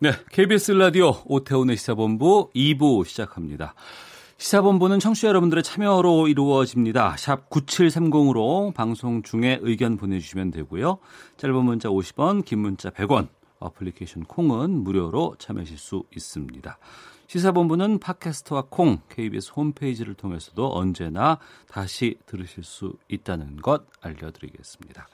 네, KBS 라디오 오태훈의 시사본부 2부 시작합니다. 시사본부는 청취자 여러분들의 참여로 이루어집니다. 샵 9730으로 방송 중에 의견 보내주시면 되고요. 짧은 문자 50원, 긴 문자 100원, 어플리케이션 콩은 무료로 참여하실 수 있습니다. 시사본부는 팟캐스트와 콩, KBS 홈페이지를 통해서도 언제나 다시 들으실 수 있다는 것 알려드리겠습니다.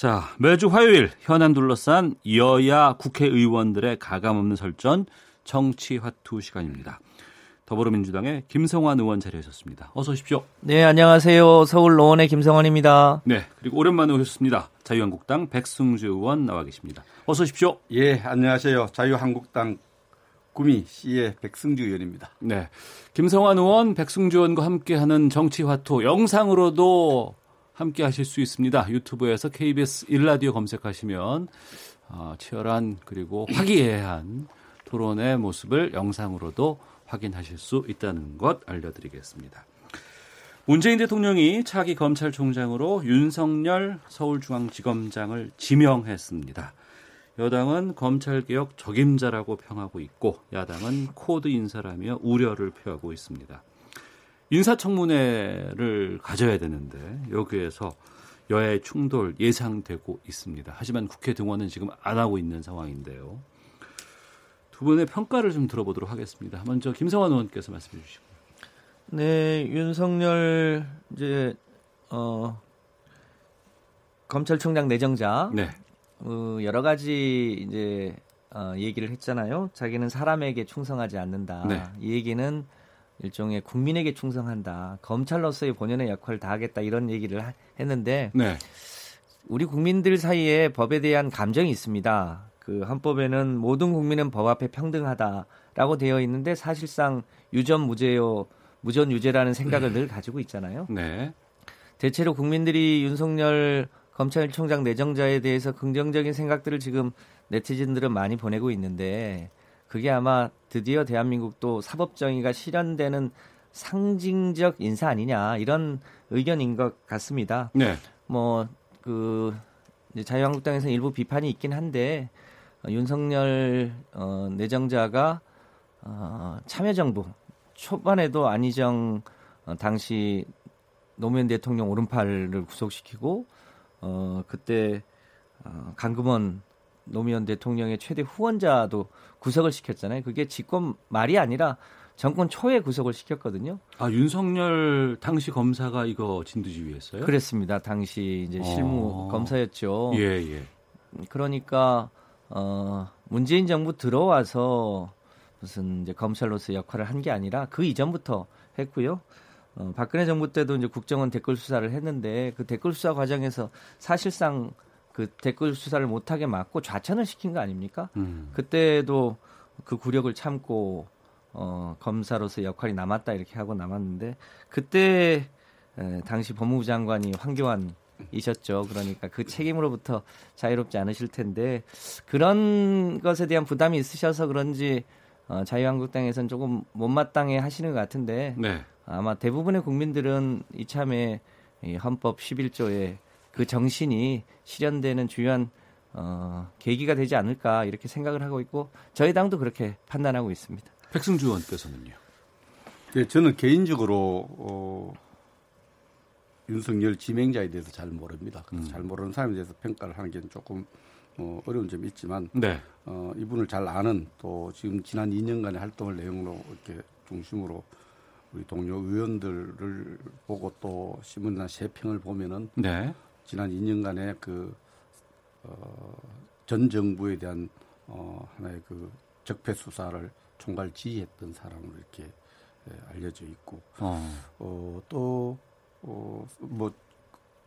자, 매주 화요일 현안 둘러싼 여야 국회의원들의 가감없는 설전 정치 화투 시간입니다. 더불어민주당의 김성환 의원 자리하셨습니다. 어서 오십시오. 네, 안녕하세요. 서울 노원의 김성환입니다. 네, 그리고 오랜만에 오셨습니다. 자유한국당 백승주 의원 나와 계십니다. 어서 오십시오. 예, 안녕하세요. 자유한국당 구미 C의 백승주 의원입니다. 네, 김성환 의원, 백승주 의원과 함께하는 정치 화투 영상으로도 함께 하실 수 있습니다. 유튜브에서 KBS 일라디오 검색하시면 어, 치열한 그리고 화기애애한 토론의 모습을 영상으로도 확인하실 수 있다는 것 알려드리겠습니다. 문재인 대통령이 차기 검찰총장으로 윤석열 서울중앙지검장을 지명했습니다. 여당은 검찰개혁 적임자라고 평하고 있고 야당은 코드 인사라며 우려를 표하고 있습니다. 인사청문회를 가져야 되는데 여기에서 여야의 충돌 예상되고 있습니다. 하지만 국회 등원은 지금 안 하고 있는 상황인데요. 두 분의 평가를 좀 들어보도록 하겠습니다. 먼저 김성환 의원께서 말씀해 주시고. 네, 윤석열 이제 어 검찰총장 내정자 네. 어, 여러 가지 이제 어, 얘기를 했잖아요. 자기는 사람에게 충성하지 않는다. 네. 이 얘기는 일종의 국민에게 충성한다. 검찰로서의 본연의 역할을 다하겠다 이런 얘기를 하, 했는데 네. 우리 국민들 사이에 법에 대한 감정이 있습니다. 그 헌법에는 모든 국민은 법 앞에 평등하다라고 되어 있는데 사실상 유전 무죄요 무전 유죄라는 생각을 늘 가지고 있잖아요. 네. 대체로 국민들이 윤석열 검찰총장 내정자에 대해서 긍정적인 생각들을 지금 네티즌들은 많이 보내고 있는데 그게 아마 드디어 대한민국도 사법정의가 실현되는 상징적 인사 아니냐 이런 의견인 것 같습니다. 네. 뭐그 자유한국당에서는 일부 비판이 있긴 한데 어, 윤석열 어, 내정자가 어, 참여정부 초반에도 안희정 어, 당시 노무현 대통령 오른팔을 구속시키고 어, 그때 어, 강금원 노무현 대통령의 최대 후원자도 구속을 시켰잖아요. 그게 직권 말이 아니라 정권 초에 구속을 시켰거든요. 아 윤석열 당시 검사가 이거 진두지휘했어요? 그랬습니다. 당시 이제 실무 어. 검사였죠. 예 예. 그러니까 어 문재인 정부 들어와서 무슨 이제 검찰로서 역할을 한 게 아니라 그 이전부터 했고요. 어, 박근혜 정부 때도 이제 국정원 댓글 수사를 했는데 그 댓글 수사 과정에서 사실상 그 댓글 수사를 못하게 막고 좌천을 시킨 거 아닙니까? 음. 그때도 그 굴욕을 참고 어, 검사로서 역할이 남았다 이렇게 하고 남았는데 그때 에, 당시 법무부 장관이 황교안 이셨죠. 그러니까 그 책임으로부터 자유롭지 않으실 텐데 그런 것에 대한 부담이 있으셔서 그런지 어, 자유한국당에서는 조금 못마땅해 하시는 것 같은데 네. 아마 대부분의 국민들은 이참에 이 헌법 11조의 그 정신이 실현되는 주요한 어, 계기가 되지 않을까 이렇게 생각을 하고 있고 저희 당도 그렇게 판단하고 있습니다. 백승주 의원께서는요. 예, 저는 개인적으로 어, 윤석열 지명자에 대해서 잘 모릅니다. 그래서 잘 모르는 사람에 대해서 평가를 하는 게 조금 어, 어려운 점이 있지만 네. 어, 이분을 잘 아는 또 지금 지난 2년간의 활동을 내용으로 이렇게 중심으로 우리 동료 의원들을 보고 또 신문이나 세평을 보면은 네. 지난 2년간의 그, 어, 전 정부에 대한 어, 하나의 그 적폐 수사를 총괄 지휘했던 사람으로 이렇게 예, 알려져 있고, 어. 어, 또, 어, 뭐,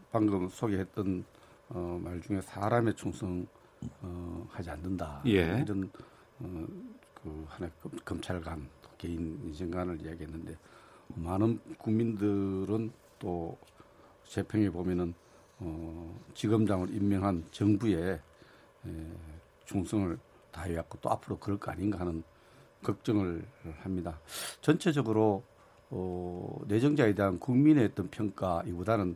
방금 소개했던 어, 말 중에 사람의 충성 어, 하지 않는다. 예. 이런 어, 그 하나의 검, 찰관 개인 인생관을 이야기했는데 많은 국민들은 또 재평에 보면은 어, 지검장을 임명한 정부에 에, 충성을 다해왔고 또 앞으로 그럴 거 아닌가 하는 걱정을 합니다. 전체적으로 어, 내정자에 대한 국민의 어떤 평가 이보다는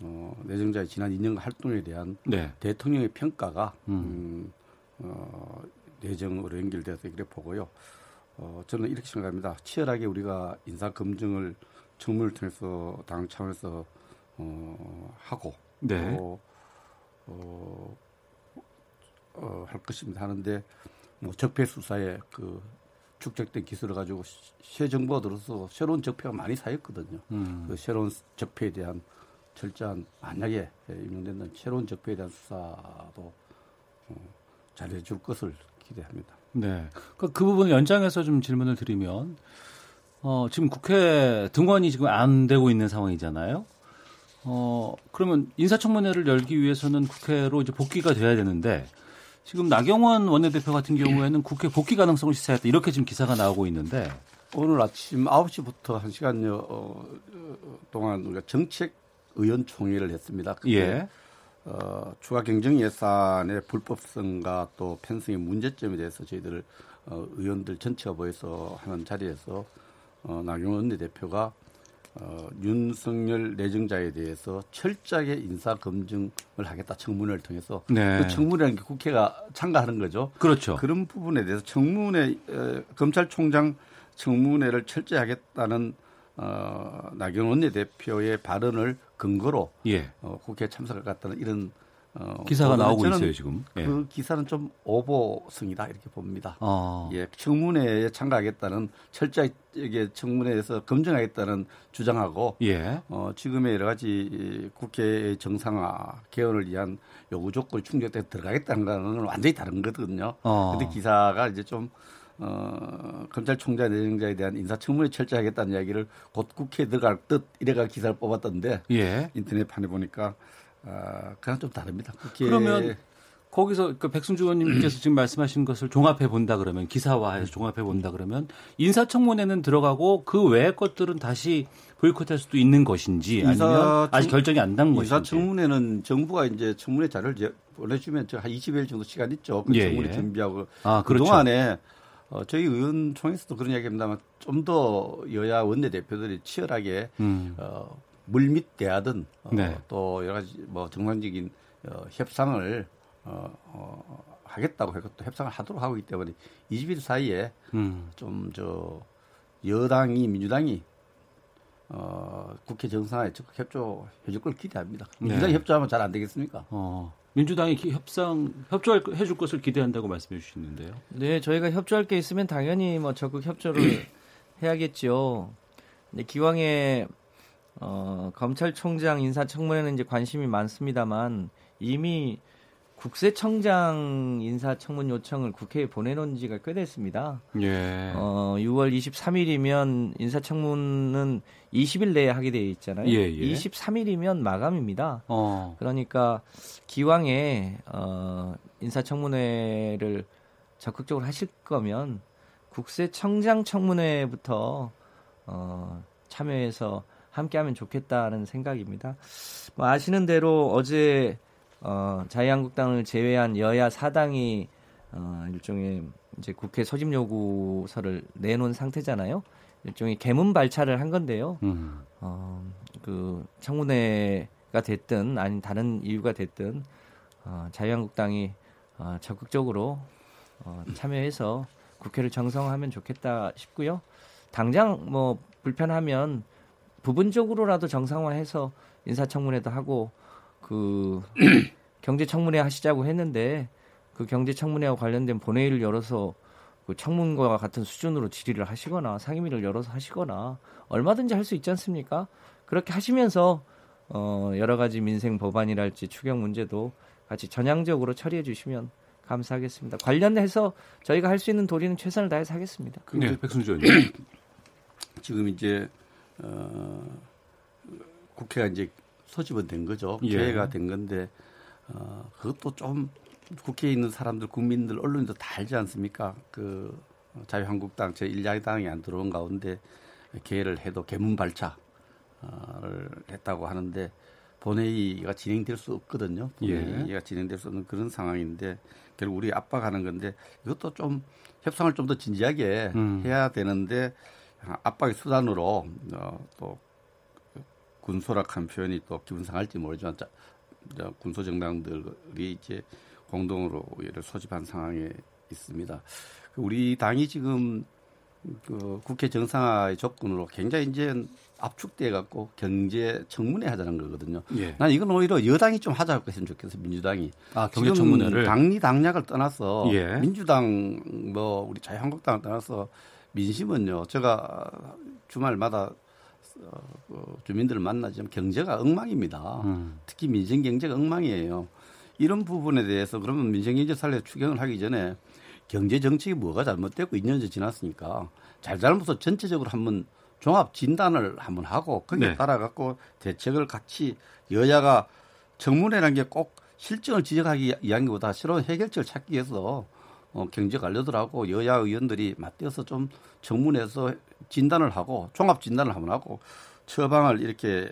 어, 내정자의 지난 2년 활동에 대한 네. 대통령의 평가가 음. 음, 어, 내정으로 연결돼서 이렇게 보고요. 어, 저는 이렇게 생각합니다. 치열하게 우리가 인사 검증을 청문을 통해서 당 차원에서 어, 하고 네. 또 어, 어, 할 것입니다. 하는데 뭐 적폐 수사에 그 축적된 기술을 가지고 새 정부가 들어서 새로운 적폐가 많이 쌓였거든요. 음. 그 새로운 적폐에 대한 철저한 만약에 임명되는 새로운 적폐에 대한 수사도 어, 잘해줄 것을 기대합니다. 네. 그, 그 부분 연장해서 좀 질문을 드리면 어, 지금 국회 등원이 지금 안 되고 있는 상황이잖아요. 어, 그러면 인사청문회를 열기 위해서는 국회로 이제 복귀가 돼야 되는데 지금 나경원 원내대표 같은 경우에는 국회 복귀 가능성을 시사했다 이렇게 지금 기사가 나오고 있는데 오늘 아침 9시부터 1시간여 어, 동안 우리가 정책 의원 총회를 했습니다. 예. 어, 추가 경정 예산의 불법성과 또 편성의 문제점에 대해서 저희들 어, 의원들 전체가 모여서 하는 자리에서 어, 나경원 원내대표가 어, 윤석열 내정자에 대해서 철저하게 인사 검증을 하겠다 청문회를 통해서 네. 그 청문회라는 게 국회가 참가하는 거죠. 그렇죠. 그런 부분에 대해서 청문회 에, 검찰총장 청문회를 철저히 하겠다는 어, 나경원 원내대표의 발언을 근거로 예. 어, 국회에 참석할 것 같다는 이런 어, 기사가 나오고 있어요 지금. 예. 그 기사는 좀 오보성이다 이렇게 봅니다. 어. 예, 청문회에 참가하겠다는 철저하게 청문회에서 검증하겠다는 주장하고 예. 어, 지금의 여러 가지 국회의 정상화 개헌을 위한 요구 조건이 충족돼 들어가겠다는 거는 완전히 다른 거거든요. 어. 근데 기사가 이제 좀 어, 검찰총장 내정자에 대한 인사청문회 철저하겠다는 이야기를 곧 국회에 들어갈 듯 이래가 기사를 뽑았던데 예. 인터넷판에 보니까 아, 그냥 좀 다릅니다. 그러면 거기서 그 백승주 의원님께서 지금 말씀하신 것을 종합해 본다 그러면 기사화해서 종합해 본다 그러면 인사청문회는 들어가고 그 외의 것들은 다시 보이콧할 수도 있는 것인지 아니면 인사청- 아직 결정이 안 난 것인지. 인사청문회는 정부가 이제 청문회 자료를 보내주면 저한 20일 정도 시간 있죠. 그 예, 청문회 예. 준비하고 아, 그 그렇죠. 동안에 어, 저희 의원총회에서도 그런 이야기합니다만 좀 더 여야 원내 대표들이 치열하게 음. 어, 물밑 대하든 어, 네. 또 여러 가지 뭐 정상적인 어, 협상을 어, 어, 하겠다고 해서 또 협상을 하도록 하고 있기 때문에 20일 사이에 음. 좀저 여당이 민주당이 어, 국회 정상화에 적극 협조 해줄 걸 기대합니다. 네. 민주당이 협조하면 잘 안 되겠습니까? 어. 민주당이 기- 협상 협조할 해줄 것을 기대한다고 말씀해 주시는데요. 네, 저희가 협조할 게 있으면 당연히 뭐 적극 협조를 해야겠죠. 근데 기왕에 어, 검찰총장 인사청문회는 이제 관심이 많습니다만 이미 국세청장 인사청문 요청을 국회에 보내놓은 지가 꽤 됐습니다. 예. 어, 6월 23일이면 인사청문은 20일 내에 하게 되어 있잖아요. 예, 예. 23일이면 마감입니다. 어. 그러니까 기왕에 어, 인사청문회를 적극적으로 하실 거면 국세청장 청문회부터 어, 참여해서 함께하면 좋겠다는 생각입니다. 뭐 아시는 대로 어제 어, 자유한국당을 제외한 여야 사당이 어, 일종의 이제 국회 소집 요구서를 내놓은 상태잖아요. 일종의 개문 발차를 한 건데요. 음. 어, 그 청문회가 됐든 아닌 다른 이유가 됐든 어, 자유한국당이 어, 적극적으로 어, 참여해서 국회를 정상화하면 좋겠다 싶고요. 당장 뭐 불편하면 부분적으로라도 정상화해서 인사청문회도 하고 그 경제청문회 하시자고 했는데 그 경제청문회와 관련된 본회의를 열어서 그 청문과 같은 수준으로 질의를 하시거나 상임위를 열어서 하시거나 얼마든지 할 수 있지 않습니까? 그렇게 하시면서 어 여러 가지 민생 법안이랄지 추경 문제도 같이 전향적으로 처리해 주시면 감사하겠습니다. 관련해서 저희가 할 수 있는 도리는 최선을 다해서 하겠습니다. 네, 백승주 의원님. 지금 이제 어, 국회가 이제 소집은 된 거죠. 예. 기회가 된 건데 어, 그것도 좀 국회에 있는 사람들, 국민들, 언론도 다 알지 않습니까? 그 자유한국당 제 1야당이 안 들어온 가운데 개를 해도 개문 발차를 했다고 하는데 본회의가 진행될 수 없거든요. 본회의가 예. 진행될 수 없는 그런 상황인데 결국 우리 압박하는 건데 이것도 좀 협상을 좀 더 진지하게 음. 해야 되는데 압박의 수단으로 어, 또 군소락한 표현이 또 기분 상할지 모르지만 자, 군소 정당들이 이제 공동으로 얘를 소집한 상황에 있습니다. 그 우리 당이 지금 그 국회 정상화의 조건으로 굉장히 이제 압축돼 갖고 경제 청문회 하자는 거거든요. 예. 난 이건 오히려 여당이 좀 하자고 했으면 좋겠어 민주당이. 아 경제 청문회를 당리 당략을 떠나서 예. 민주당 뭐 우리 자유한국당을 떠나서 민심은요. 제가 주말마다 어, 그 주민들을 만나지만 경제가 엉망입니다. 음. 특히 민생 경제가 엉망이에요. 이런 부분에 대해서 그러면 민생 경제 살려 추경을 하기 전에 경제 정책이 뭐가 잘못되고 2년째 지났으니까 잘잘못을 전체적으로 한번 종합 진단을 한번 하고 거기에 네. 따라 갖고 대책을 같이 여야가 청문회라는 게 꼭 실정을 지적하기 이야기보다 새로운 해결책을 찾기 위해서 어, 경제 관료들하고 여야 의원들이 맞대어서 좀 청문회에서 진단을 하고 종합 진단을 한번 하고 처방을 이렇게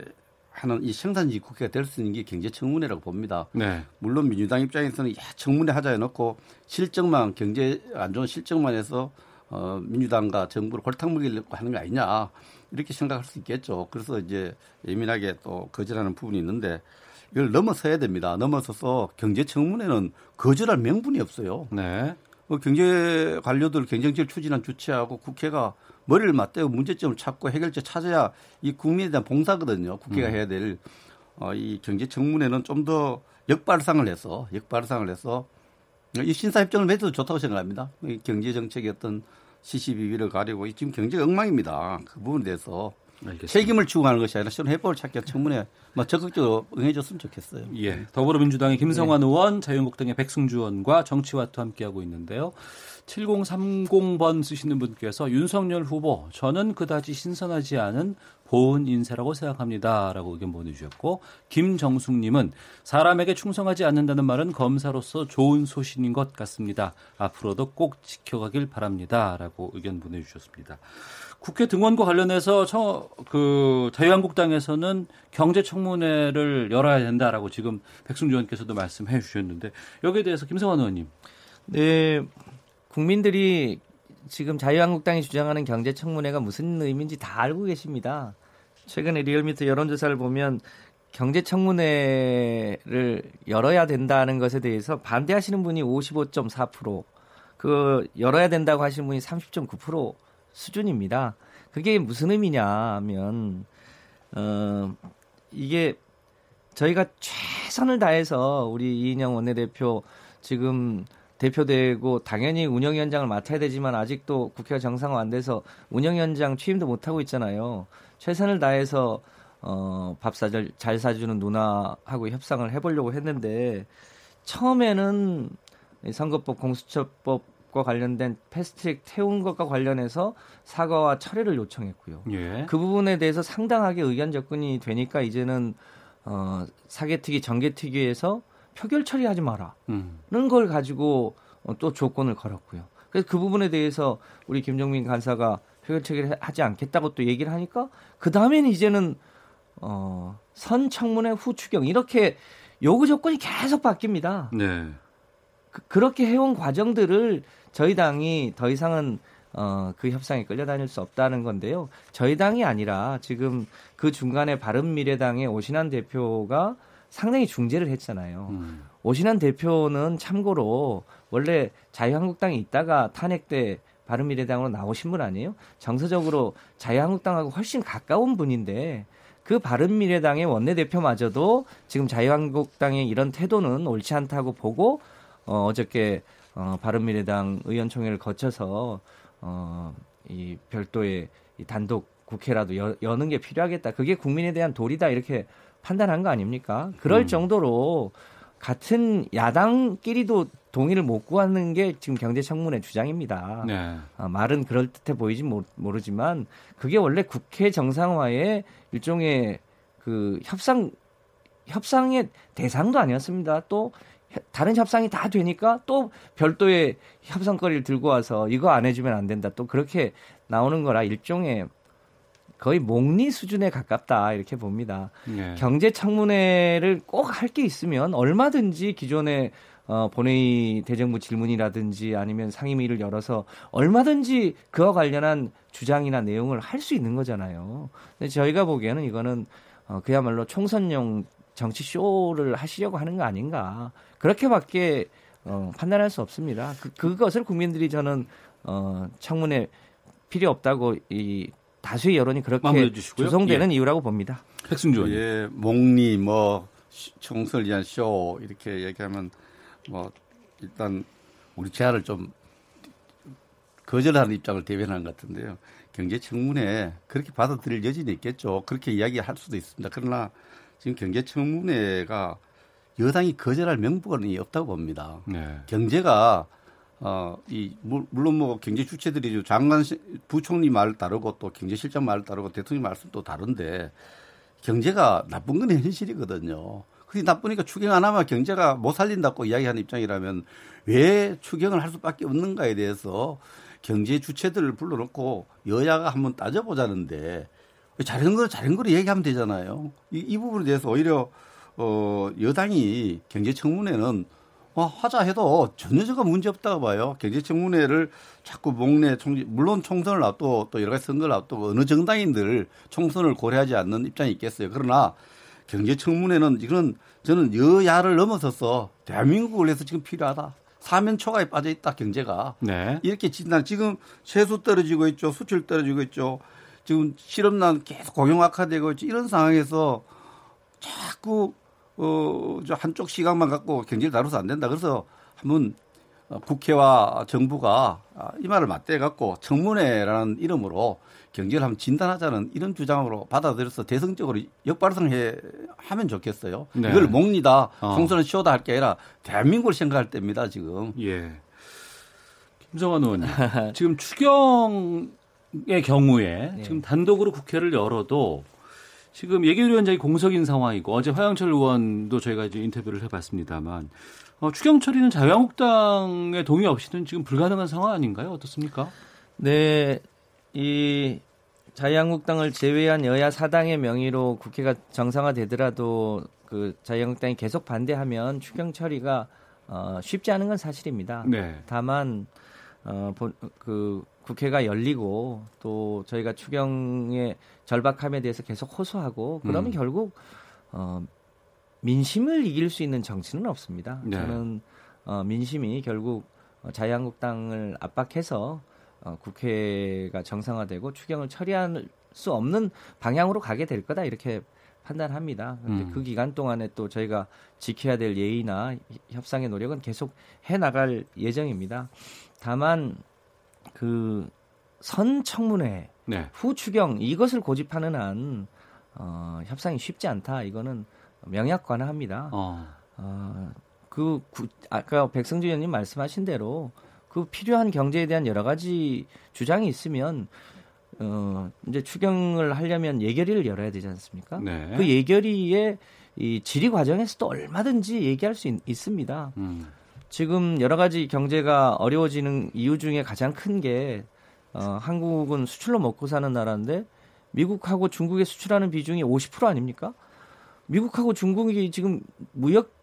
하는 이 생산지 국회가 될 수 있는 게 경제 청문회라고 봅니다. 네. 물론 민주당 입장에서는 야, 청문회 하자 해놓고 실정만 경제 안 좋은 실정만 해서 어, 민주당과 정부를 골탕 먹이려고 하는 거 아니냐 이렇게 생각할 수 있겠죠. 그래서 이제 예민하게 또 거절하는 부분이 있는데 이걸 넘어서야 됩니다. 넘어서서 경제 청문회는 거절할 명분이 없어요. 네. 뭐 경제 관료들 경쟁지를 추진한 주체하고 국회가 머리를 맞대고 문제점을 찾고 해결책 찾아야 이 국민에 대한 봉사거든요. 국회가 음. 해야 될 어, 이 경제 청문회는 좀 더 역발상을 해서 역발상을 해서 이 신사협정을 맺어도 좋다고 생각합니다. 이 경제 정책의 어떤 시시비비를 가리고 지금 경제가 엉망입니다. 그 부분에 대해서 알겠습니다. 책임을 지고 가는 것이 아니라 실은 해법을 찾기 위한 청문회 뭐 적극적으로 응해줬으면 좋겠어요. 예. 더불어민주당의 김성환 네. 의원, 자유한국당의 백승주 의원과 정치와투 함께하고 있는데요. 7030번 쓰시는 분께서 윤석열 후보 저는 그다지 신선하지 않은 보은 인사라고 생각합니다라고 의견 보내주셨고 김정숙님은 사람에게 충성하지 않는다는 말은 검사로서 좋은 소신인 것 같습니다. 앞으로도 꼭 지켜가길 바랍니다라고 의견 보내주셨습니다. 국회 등원과 관련해서 저, 그 자유한국당에서는 경제청문회를 열어야 된다라고 지금 백승주 의원께서도 말씀해 주셨는데 여기에 대해서 김성환 의원님. 네, 국민들이 지금 자유한국당이 주장하는 경제 청문회가 무슨 의미인지 다 알고 계십니다. 최근에 리얼미터 여론조사를 보면 경제 청문회를 열어야 된다는 것에 대해서 반대하시는 분이 55.4%, 그 열어야 된다고 하시는 분이 30.9% 수준입니다. 그게 무슨 의미냐 하면 어 이게 저희가 최선을 다해서 우리 이인영 원내대표 지금 대표되고 당연히 운영위원장을 맡아야 되지만 아직도 국회가 정상화 안 돼서 운영위원장 취임도 못 하고 있잖아요. 최선을 다해서 어, 밥 사절 잘 사주는 누나하고 협상을 해보려고 했는데 처음에는 선거법 공수처법과 관련된 패스트트랙 태운 것과 관련해서 사과와 철회를 요청했고요. 예. 그 부분에 대해서 상당하게 의견 접근이 되니까 이제는 어, 사개특위 정개특위에서 표결 처리하지 마라는 음. 걸 가지고 어, 또 조건을 걸었고요. 그래서 그 부분에 대해서 우리 김정민 간사가 표결 처리를 하지 않겠다고 또 얘기를 하니까 그 다음에는 이제는 어, 선 청문회 후 추경 이렇게 요구 조건이 계속 바뀝니다. 네. 그, 렇게 해온 과정들을 저희 당이 더 이상은 어, 그 협상에 끌려다닐 수 없다는 건데요. 저희 당이 아니라 지금 그 중간에 바른미래당의 오신환 대표가 상당히 중재를 했잖아요. 음. 오신환 대표는 참고로 원래 자유한국당에 있다가 탄핵 때 바른미래당으로 나오신 분 아니에요? 정서적으로 자유한국당하고 훨씬 가까운 분인데 그 바른미래당의 원내대표마저도 지금 자유한국당의 이런 태도는 옳지 않다고 보고 어, 어저께 어, 바른미래당 의원총회를 거쳐서 어, 이 별도의 이 단독 국회라도 여, 여는 게 필요하겠다. 그게 국민에 대한 도리다 이렇게 판단한 거 아닙니까? 그럴 음. 정도로 같은 야당끼리도 동의를 못 구하는 게 지금 경제청문회 주장입니다. 네. 아, 말은 그럴 듯해 보이지 모르지만 그게 원래 국회 정상화의 일종의 그 협상 협상의 대상도 아니었습니다. 또 다른 협상이 다 되니까 또 별도의 협상거리를 들고 와서 이거 안 해주면 안 된다. 또 그렇게 나오는 거라 일종의 거의 목리 수준에 가깝다 이렇게 봅니다. 네. 경제 청문회를 꼭 할 게 있으면 얼마든지 기존의 어, 본회의 대정부 질문이라든지 아니면 상임위를 열어서 얼마든지 그와 관련한 주장이나 내용을 할 수 있는 거잖아요. 근데 저희가 보기에는 이거는 어, 그야말로 총선용 정치 쇼를 하시려고 하는 거 아닌가. 그렇게밖에 어, 판단할 수 없습니다. 그, 그것을 국민들이 저는 어, 청문회 필요 없다고 이 다수의 여론이 그렇게. 조성되는 이유라고 봅니다. 백승주 의원. 예, 목리 뭐 시- 총선을 위한 쇼 이렇게 얘기하면 뭐 일단 우리 제안을 좀 거절하는 입장을 대변하는 것 같은데요. 경제 청문회 그렇게 받아들일 여지는 있겠죠. 그렇게 이야기할 수도 있습니다. 그러나 지금 경제 청문회가 여당이 거절할 명분이 없다고 봅니다. 네. 경제가 어, 이, 물- 물론 뭐 경제 주체들이 장관, 시- 부총리 말 다르고 또 경제실장 말 다르고 대통령 말씀도 다른데 경제가 나쁜 건 현실이거든요. 그게 나쁘니까 추경 안 하면 경제가 못 살린다고 이야기하는 입장이라면 왜 추경을 할 수밖에 없는가에 대해서 경제 주체들을 불러놓고 여야가 한번 따져보자는데 왜 잘한 거 잘한 거로 얘기하면 되잖아요. 이, 이 부분에 대해서 오히려 어, 여당이 경제청문회는 어, 하자 해도 전혀 저가 문제 없다고 봐요. 경제청문회를 자꾸 목내 총, 물론 총선을 앞두고 또 여러 가지 선거를 앞두고 어느 정당인들 총선을 고려하지 않는 입장이 있겠어요. 그러나 경제청문회는 이거는 저는 여야를 넘어서서 대한민국을 위해서 지금 필요하다. 사면 초과에 빠져 있다 경제가. 네. 이렇게 진단 지금 세수 떨어지고 있죠. 수출 떨어지고 있죠. 지금 실업난 계속 고용 악화되고 있죠. 이런 상황에서 자꾸 어, 저 한쪽 시각만 갖고 경제를 다뤄서 안 된다. 그래서 한번 어, 국회와 정부가 아, 이 말을 맞대 갖고 청문회라는 이름으로 경제를 한번 진단하자는 이런 주장으로 받아들여서 대승적으로 역발상해 하면 좋겠어요. 네. 이걸 목니다, 어. 총선은 쉬어다 할 게 아니라 대한민국을 생각할 때입니다, 지금. 예. 김성환 의원님, 지금 추경의 경우에 네. 지금 단독으로 국회를 열어도 지금 예결위 원장이 공석인 상황이고 어제 화영철 의원도 저희가 이제 인터뷰를 해봤습니다만 어, 추경 처리는 자유한국당의 동의 없이는 지금 불가능한 상황 아닌가요? 어떻습니까? 네, 이 자유한국당을 제외한 여야 사당의 명의로 국회가 정상화되더라도 그 자유한국당이 계속 반대하면 추경 처리가 어, 쉽지 않은 건 사실입니다. 네. 다만 어, 본- 그 국회가 열리고 또 저희가 추경의 절박함에 대해서 계속 호소하고 그러면 음. 결국 어, 민심을 이길 수 있는 정치는 없습니다. 네. 저는 어, 민심이 결국 어, 자유한국당을 압박해서 어, 국회가 정상화되고 추경을 처리할 수 없는 방향으로 가게 될 거다 이렇게 판단합니다. 그런데 음. 그 기간 동안에 또 저희가 지켜야 될 예의나 협상의 노력은 계속 해 나갈 예정입니다. 다만 그 선청문회 네. 후 추경 이것을 고집하는 한 어, 협상이 쉽지 않다. 이거는 명약관화합니다. 어. 어, 그 구- 아까 백성주 의원님 말씀하신 대로 그 필요한 경제에 대한 여러 가지 주장이 있으면 어, 이제 추경을 하려면 예결위를 열어야 되지 않습니까? 네. 그 예결위의 이 질의 과정에서도 얼마든지 얘기할 수 있, 습니다 음. 지금 여러 가지 경제가 어려워지는 이유 중에 가장 큰게 어, 한국은 수출로 먹고 사는 나라인데 미국하고 중국에 수출하는 비중이 50% 아닙니까? 미국하고 중국이 지금 무역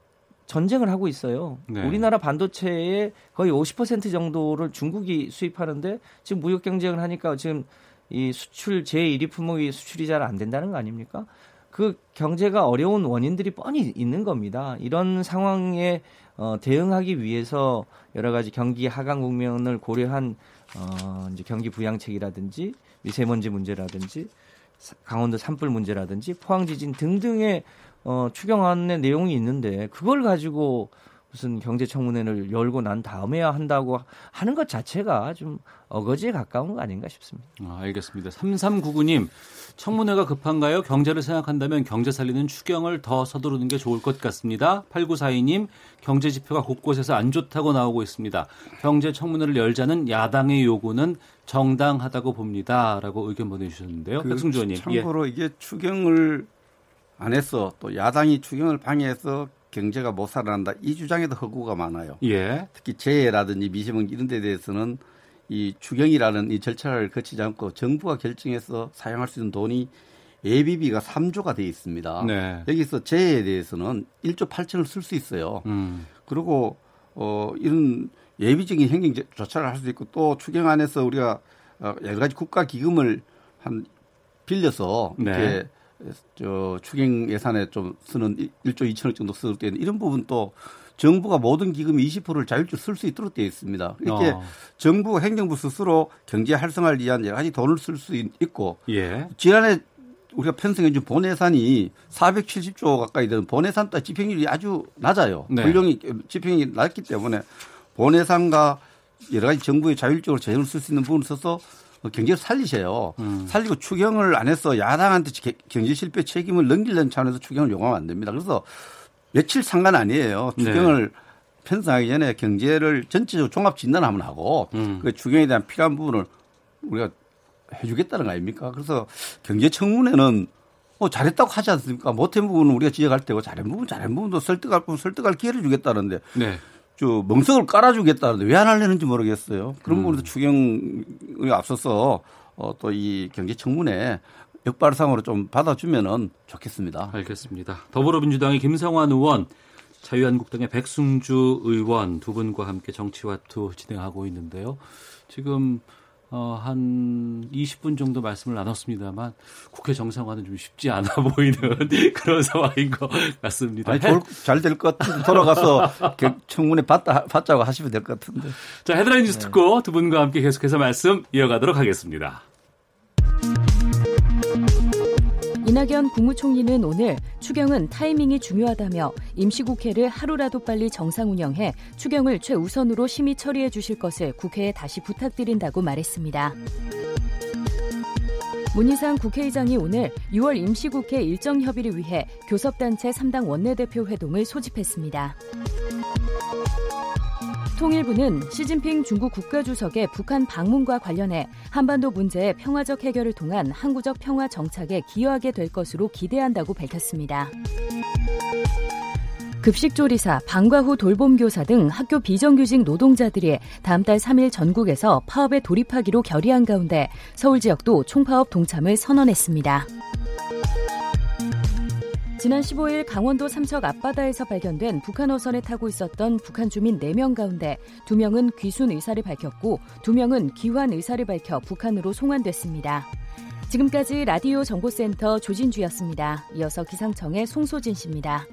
전쟁을 하고 있어요. 네. 우리나라 반도체의 거의 50% 정도를 중국이 수입하는데 지금 무역 경쟁을 하니까 지금 이 수출 제1위 품목이 수출이 잘 안 된다는 거 아닙니까? 그 경제가 어려운 원인들이 뻔히 있는 겁니다. 이런 상황에 어, 대응하기 위해서 여러 가지 경기 하강 국면을 고려한 어, 이제 경기 부양책이라든지 미세먼지 문제라든지 사- 강원도 산불 문제라든지 포항 지진 등등의 어, 추경안의 내용이 있는데 그걸 가지고 무슨 경제청문회를 열고 난 다음에야 한다고 하는 것 자체가 좀 어거지에 가까운 거 아닌가 싶습니다. 아, 알겠습니다. 3399님, 청문회가 급한가요? 경제를 생각한다면 경제 살리는 추경을 더 서두르는 게 좋을 것 같습니다. 8942님, 경제 지표가 곳곳에서 안 좋다고 나오고 있습니다. 경제 청문회를 열자는 야당의 요구는 정당하다고 봅니다. 라고 의견 보내주셨는데요. 그 백승주 의원님. 예. 참고로 이게 추경을 안 해서 또 야당이 추경을 방해해서 경제가 못 살아난다 이 주장에도 허구가 많아요. 예. 특히 재해라든지 미세먼지 이런 데 대해서는 이 추경이라는 이 절차를 거치지 않고 정부가 결정해서 사용할 수 있는 돈이 예비비가 3조가 돼 있습니다. 네. 여기서 재해에 대해서는 1조 8천을 쓸 수 있어요. 음. 그리고 어 이런 예비적인 행정 조차를 할 수 있고 또 추경 안에서 우리가 어, 여러 가지 국가 기금을 한 빌려서 네. 이렇게 저 추경 예산에 좀 쓰는 1조 2천억 정도 쓸 때는 이런 부분 또 정부가 모든 기금 20%를 자율적으로 쓸 수 있도록 되어 있습니다. 이렇게 어. 정부 행정부 스스로 경제 활성화를 위한 여러 가지 돈을 쓸 수 있고 예. 지난해 우리가 편성해 준 본예산이 470조 가까이 되는 본예산 따 집행률이 아주 낮아요. 네. 훌륭히 집행이 낮기 때문에 본예산과 여러 가지 정부의 자율적으로 재정을 쓸 수 있는 부분을 써서 경제를 살리셔요. 음. 살리고 추경을 안 해서 야당한테 게- 경제 실패 책임을 넘기려는 차원에서 추경을 요구하면 안 됩니다. 그래서 며칠 상관 아니에요. 네. 추경을 편성하기 전에 경제를 전체적으로 종합 진단을 한번 하고 음. 그 추경에 대한 필요한 부분을 우리가 해주겠다는 거 아닙니까? 그래서 경제청문회는 뭐 잘했다고 하지 않습니까? 못한 부분은 우리가 지적할 때고 잘한 부분 잘한 부분도 설득할 부분 설득할 기회를 주겠다는데 네. 저 멍석을 깔아주겠다는데 왜 안 하려는지 모르겠어요. 그런 음. 부분도 추경에 앞서서 어, 또 이 경제청문회 역발상으로 좀 받아주면은 좋겠습니다. 알겠습니다. 더불어민주당의 김성환 의원, 자유한국당의 백승주 의원 두 분과 함께 정치와투 진행하고 있는데요. 지금 어, 한 20분 정도 말씀을 나눴습니다만 국회 정상화는 좀 쉽지 않아 보이는 그런 상황인 것 같습니다. 아니, 잘될 것 같은데 돌아가서 경- 청문회 받다, 받자고 하시면 될 것 같은데. 자, 헤드라인 뉴스 듣고 두 분과 함께 계속해서 말씀 이어가도록 하겠습니다. 이낙연 국무총리는 오늘 추경은 타이밍이 중요하다며 임시국회를 하루라도 빨리 정상 운영해 추경을 최우선으로 심의 처리해 주실 것을 국회에 다시 부탁드린다고 말했습니다. 문희상 국회의장이 오늘 6월 임시국회 일정 협의를 위해 교섭단체 3당 원내대표 회동을 소집했습니다. 통일부는 시진핑 중국 국가주석의 북한 방문과 관련해 한반도 문제의 평화적 해결을 통한 항구적 평화 정착에 기여하게 될 것으로 기대한다고 밝혔습니다. 급식조리사, 방과 후 돌봄교사 등 학교 비정규직 노동자들이 다음 달 3일 전국에서 파업에 돌입하기로 결의한 가운데 서울 지역도 총파업 동참을 선언했습니다. 지난 15일 강원도 삼척 앞바다에서 발견된 북한 어선에 타고 있었던 북한 주민 4명 가운데 2명은 귀순 의사를 밝혔고 2명은 귀환 의사를 밝혀 북한으로 송환됐습니다. 지금까지 라디오 정보센터 조진주였습니다. 이어서 기상청의 송소진 씨입니다.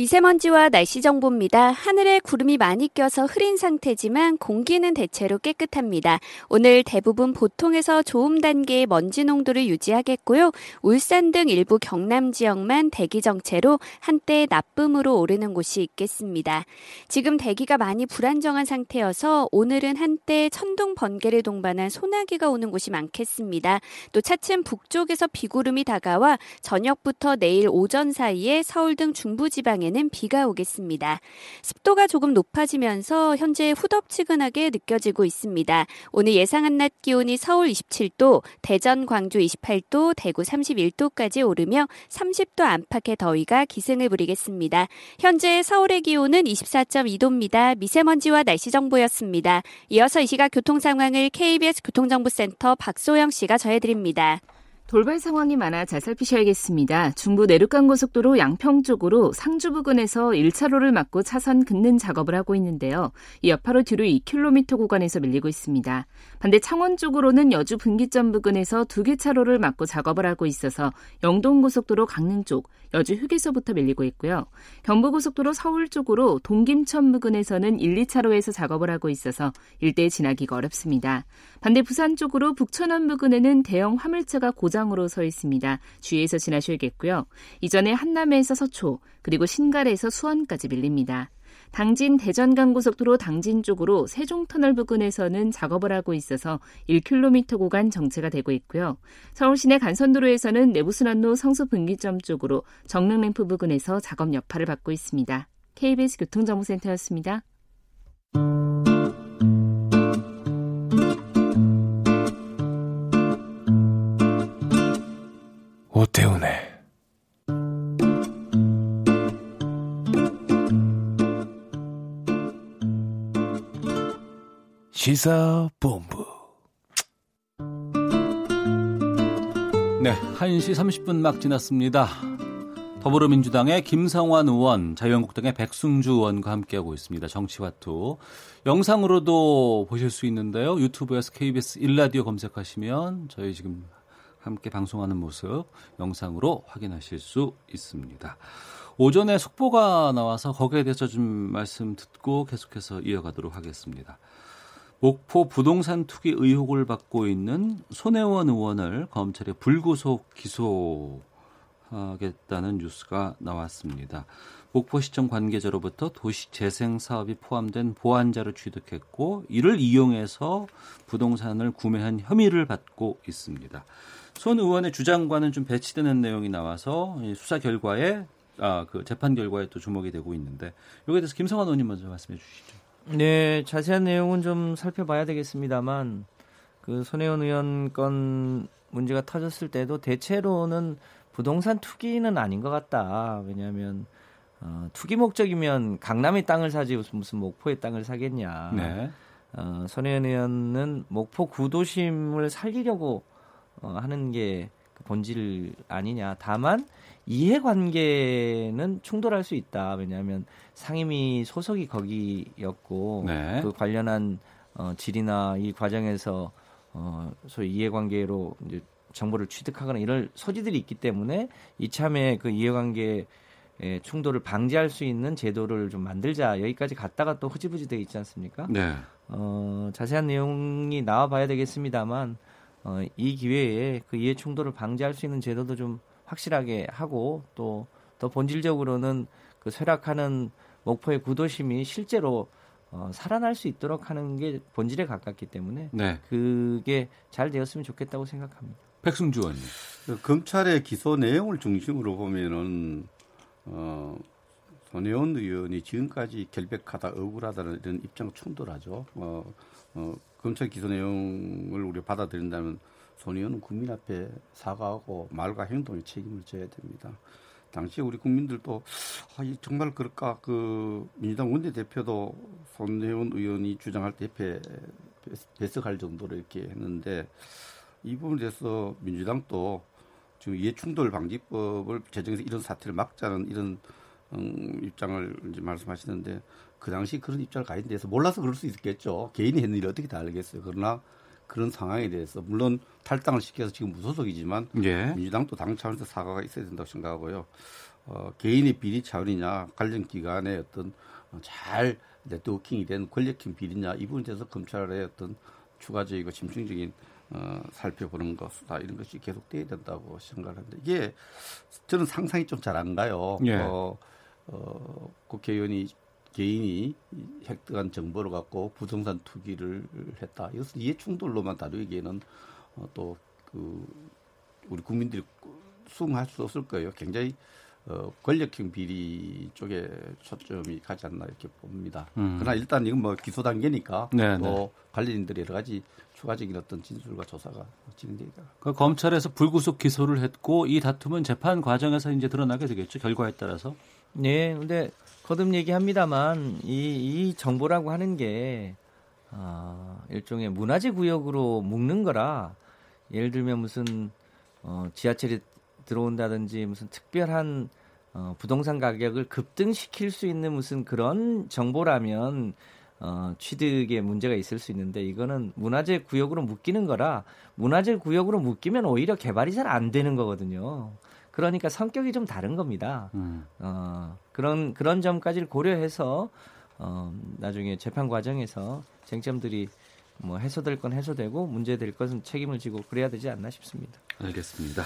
미세먼지와 날씨 정보입니다. 하늘에 구름이 많이 껴서 흐린 상태지만 공기는 대체로 깨끗합니다. 오늘 대부분 보통에서 좋음 단계의 먼지 농도를 유지하겠고요. 울산 등 일부 경남 지역만 대기 정체로 한때 나쁨으로 오르는 곳이 있겠습니다. 지금 대기가 많이 불안정한 상태여서 오늘은 한때 천둥 번개를 동반한 소나기가 오는 곳이 많겠습니다. 또 차츰 북쪽에서 비구름이 다가와 저녁부터 내일 오전 사이에 서울 등 중부 지방에 는 비가 오겠습니다. 습도가 조금 높아지면서 현재 후덥지근하게 느껴지고 있습니다. 오늘 예상한 낮 기온이 서울 27도, 대전, 광주 28도, 대구 31도까지 오르며 30도 안팎의 더위가 기승을 부리겠습니다. 현재 서울의 기온은 24.2도입니다. 미세먼지와 날씨 정보였습니다. 이어서 이 시각 교통 상황을 KBS 교통정보센터 박소영 씨가 전해드립니다. 돌발 상황이 많아 잘 살피셔야겠습니다. 중부 내륙간 고속도로 양평 쪽으로 상주 부근에서 1차로를 막고 차선 긋는 작업을 하고 있는데요. 이 여파로 뒤로 2km 구간에서 밀리고 있습니다. 반대 창원 쪽으로는 여주 분기점 부근에서 두 개 차로를 막고 작업을 하고 있어서 영동 고속도로 강릉 쪽 여주 휴게소부터 밀리고 있고요. 경부 고속도로 서울 쪽으로 동김천 부근에서는 1, 2차로에서 작업을 하고 있어서 일대에 지나기가 어렵습니다. 반대 부산 쪽으로 북천원 부근에는 대형 화물차가 고장 으로 서 있습니다. 주의해서 지나셔야겠고요. 이전에 한남에서 서초 그리고 신갈에서 수원까지 밀립니다. 당진 대전간고속도로 당진 쪽으로 세종터널 부근에서는 작업을 하고 있어서 1km 구간 정체가 되고 있고요. 서울 시내 간선도로에서는 내부순환로 성수 분기점 쪽으로 정릉램프 부근에서 작업 여파를 받고 있습니다. KBS 교통정보센터였습니다. 시사본부. 네, 1시 30분 막 지났습니다. 더불어민주당의 김성환 의원, 자유한국당의 백승주 의원과 함께하고 있습니다. 정치화투. 영상으로도 보실 수 있는데요. 유튜브에서 KBS 일라디오 검색하시면 저희 지금 함께 방송하는 모습 영상으로 확인하실 수 있습니다. 오전에 속보가 나와서 거기에 대해서 좀 말씀 듣고 계속해서 이어가도록 하겠습니다. 목포 부동산 투기 의혹을 받고 있는 손혜원 의원을 검찰에 불구속 기소하겠다는 뉴스가 나왔습니다. 목포시청 관계자로부터 도시재생 사업이 포함된 보안자를 취득했고 이를 이용해서 부동산을 구매한 혐의를 받고 있습니다. 손 의원의 주장과는 좀 배치되는 내용이 나와서 수사 결과에 아, 그 재판 결과에 또 주목이 되고 있는데 여기에 대해서 김성환 의원님 먼저 말씀해 주시죠. 네, 자세한 내용은 좀 살펴봐야 되겠습니다만 그 손혜원 의원 건 문제가 터졌을 때도 대체로는 부동산 투기는 아닌 것 같다. 왜냐하면 어, 투기 목적이면 강남의 땅을 사지 무슨 목포의 땅을 사겠냐. 네. 어, 손혜원 의원은 목포 구도심을 살리려고 어, 하는 게 그 본질 아니냐. 다만 이해관계는 충돌할 수 있다. 왜냐하면 상임위 소속이 거기였고 네. 그 관련한 어, 질이나 이 과정에서 어, 소위 이해관계로 이제 정보를 취득하거나 이럴 소지들이 있기 때문에 이참에 그 이해관계 의 충돌을 방지할 수 있는 제도를 좀 만들자 여기까지 갔다가 또 흐지부지 돼 있지 않습니까? 네. 어, 자세한 내용이 나와 봐야 되겠습니다만 어, 이 기회에 그 이해 충돌을 방지할 수 있는 제도도 좀 확실하게 하고 또 더 본질적으로는 그 쇠락하는 목포의 구도심이 실제로 어, 살아날 수 있도록 하는 게 본질에 가깝기 때문에 네. 그게 잘 되었으면 좋겠다고 생각합니다. 백승주 의원님. 그 검찰의 기소 내용을 중심으로 보면은 어, 손혜원 의원이 지금까지 결백하다 억울하다는 이런 입장과 충돌하죠. 어, 어, 검찰 기소 내용을 우리가 받아들인다면 손의원은 국민 앞에 사과하고 말과 행동에 책임을 져야 됩니다. 당시 우리 국민들도 아, 정말 그럴까 그 민주당 원내대표도 손혜원 의원이 주장할 때 옆에 배석할 정도로 이렇게 했는데 이 부분에 대해서 민주당도 지금 이해충돌 방지법을 제정해서 이런 사태를 막자는 이런 음, 입장을 이제 말씀하시는데 그 당시 그런 입장을 가진 데서 몰라서 그럴 수 있겠죠. 개인이 했는 일 어떻게 다 알겠어요. 그러나 그런 상황에 대해서 물론 탈당을 시켜서 지금 무소속이지만 예. 민주당도 당 차원에서 사과가 있어야 된다고 생각하고요. 어, 개인의 비리 차원이냐 관련 기관의 어떤 어, 잘 네트워킹이 된 권력형 비리냐 이 부분에 대해서 검찰의 어떤 추가적이고 심층적인 어, 살펴보는 것, 다 이런 것이 계속돼야 된다고 생각하는데 이게 저는 상상이 좀 잘 안 가요. 예. 어, 어, 국회의원이 개인이 획득한 정보를 갖고 부동산 투기를 했다. 이것은 이해 충돌로만 다루기에는 어, 또 그 우리 국민들이 수긍할 수 없을 거예요. 굉장히 어, 권력형 비리 쪽에 초점이 가지 않나 이렇게 봅니다. 음. 그러나 일단 이건 뭐 기소 단계니까 네, 또 네. 관련인들이 여러 가지 추가적인 어떤 진술과 조사가 진행되니까. 그 검찰에서 불구속 기소를 했고 이 다툼은 재판 과정에서 이제 드러나게 되겠죠. 결과에 따라서. 네, 근데 거듭 얘기합니다만 이, 이 정보라고 하는 게 어, 일종의 문화재 구역으로 묶는 거라 예를 들면 무슨 어, 지하철이 들어온다든지 무슨 특별한 어, 부동산 가격을 급등시킬 수 있는 무슨 그런 정보라면 어, 취득에 문제가 있을 수 있는데 이거는 문화재 구역으로 묶이는 거라 문화재 구역으로 묶이면 오히려 개발이 잘 안 되는 거거든요. 그러니까 성격이 좀 다른 겁니다. 음. 어, 그런 그런 점까지를 고려해서 어, 나중에 재판 과정에서 쟁점들이 뭐 해소될 건 해소되고 문제될 것은 책임을 지고 그래야 되지 않나 싶습니다. 알겠습니다.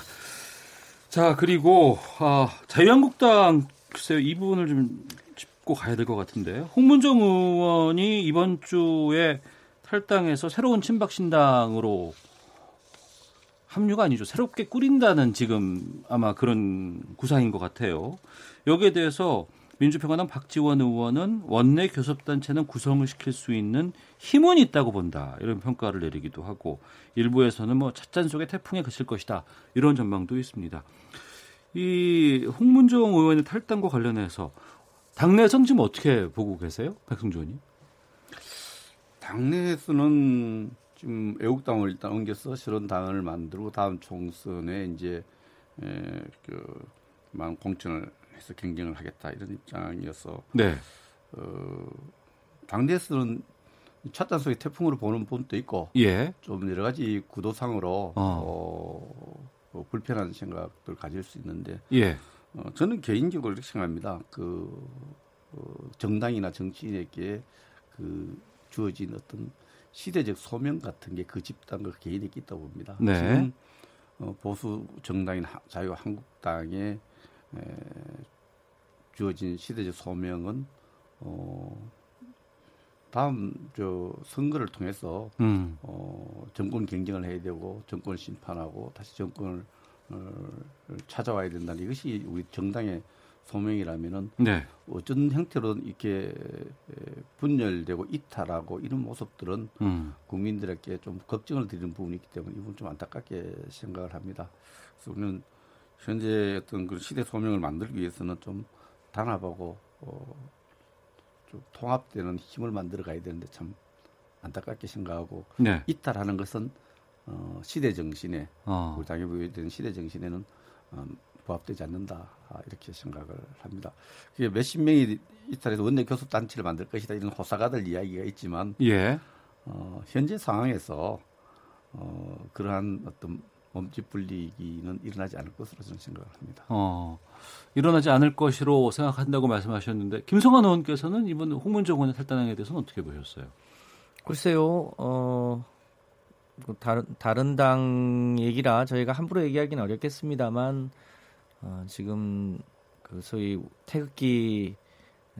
자 그리고 아, 자유한국당 글쎄요 이 부분을 좀 짚고 가야 될 것 같은데 홍문정 의원이 이번 주에 탈당해서 새로운 친박 신당으로 합류가 아니죠. 새롭게 꾸린다는 지금 아마 그런 구상인 것 같아요. 여기에 대해서 민주평화당 박지원 의원은 원내 교섭단체는 구성을 시킬 수 있는 힘은 있다고 본다. 이런 평가를 내리기도 하고 일부에서는 뭐 찻잔 속에 태풍에 그칠 것이다. 이런 전망도 있습니다. 이 홍문종 의원의 탈당과 관련해서 당내에서는 지금 어떻게 보고 계세요? 백승조 의원님? 당내에서는 지금 애국당을 일단 옮겨서 실은 당을 만들고 다음 총선에 이제 에, 그만 공천을 해서 경쟁을 하겠다 이런 입장이어서 네. 어, 당내에서는 첫 단속의 태풍으로 보는 분도 있고 예. 좀 여러 가지 구도상으로 어. 어, 뭐 불편한 생각들 가질 수 있는데 예. 어, 저는 개인적으로 이렇게 생각합니다. 그 어, 정당이나 정치인에게 그 주어진 어떤 시대적 소명 같은 게 그 집단과 그 개인에게 있다고 봅니다. 네. 지금 어, 보수 정당인 하- 자유한국당에 에, 주어진 시대적 소명은 어, 다음 저 선거를 통해서 음. 어, 정권 경쟁을 해야 되고 정권을 심판하고 다시 정권을 어, 찾아와야 된다는 이것이 우리 정당의 소명이라면은 네. 어떤 형태로 이렇게 에, 분열되고 이탈하고 이런 모습들은 음. 국민들에게 좀 걱정을 드리는 부분이 있기 때문에 이분 좀 안타깝게 생각을 합니다. 그래서 우리는 현재 어떤 그 시대 소명을 만들기 위해서는 좀 단합하고 어, 좀 통합되는 힘을 만들어 가야 되는데 참 안타깝게 생각하고 네. 이탈하는 것은 어, 시대 정신에 어. 우리 당에 보여지는 시대 정신에는 어, 부합되지 않는다 아, 이렇게 생각을 합니다. 그게 몇십 명이 이탈해서 원내 교섭 단체를 만들 것이다 이런 호사가들 이야기가 있지만 예. 어, 현재 상황에서 어, 그러한 어떤 몸집 불리기는 일어나지 않을 것으로 저는 생각을 합니다. 어. 일어나지 않을 것으로 생각한다고 말씀하셨는데 김성환 의원께서는 이번 홍문정 의원의 탈당에 대해서는 어떻게 보셨어요? 글쎄요, 어, 뭐 다른, 다른 당 얘기라 저희가 함부로 얘기하기는 어렵겠습니다만, 어, 지금 그 소위 태극기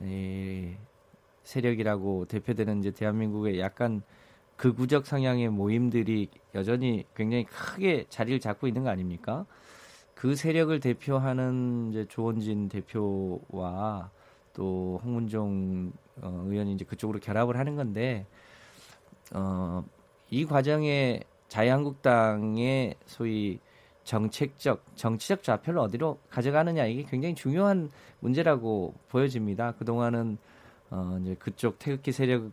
에, 세력이라고 대표되는 이제 대한민국의 약간 극우적 성향의 모임들이 여전히 굉장히 크게 자리를 잡고 있는 거 아닙니까? 그 세력을 대표하는 이제 조원진 대표와 또 홍문종 어, 의원이 이제 그쪽으로 결합을 하는 건데 어, 이 과정에 자유한국당의 소위 정책적, 정치적 좌표를 어디로 가져가느냐 이게 굉장히 중요한 문제라고 보여집니다. 그 동안은 어, 이제 그쪽 태극기 세력을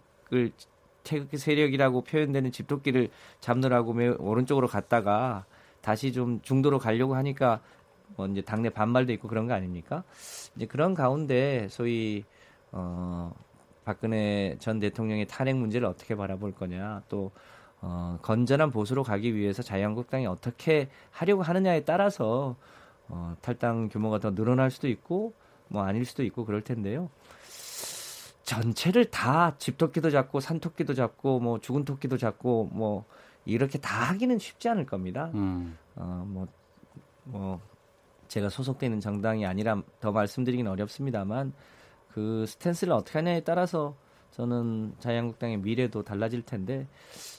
태극기 세력이라고 표현되는 집토끼를 잡느라고 매 오른쪽으로 갔다가 다시 좀 중도로 가려고 하니까 뭐 이제 당내 반발도 있고 그런 거 아닙니까? 이제 그런 가운데 소위 어 박근혜 전 대통령의 탄핵 문제를 어떻게 바라볼 거냐 또 어, 건전한 보수로 가기 위해서 자유한국당이 어떻게 하려고 하느냐에 따라서 어, 탈당 규모가 더 늘어날 수도 있고 뭐 아닐 수도 있고 그럴 텐데요. 전체를 다 집토끼도 잡고 산토끼도 잡고 뭐 죽은 토끼도 잡고 뭐 이렇게 다 하기는 쉽지 않을 겁니다. 음. 어, 뭐, 뭐, 제가 소속되는 정당이 아니라 더 말씀드리긴 어렵습니다만, 그 스탠스를 어떻게 하냐에 따라서 저는 자유한국당의 미래도 달라질 텐데,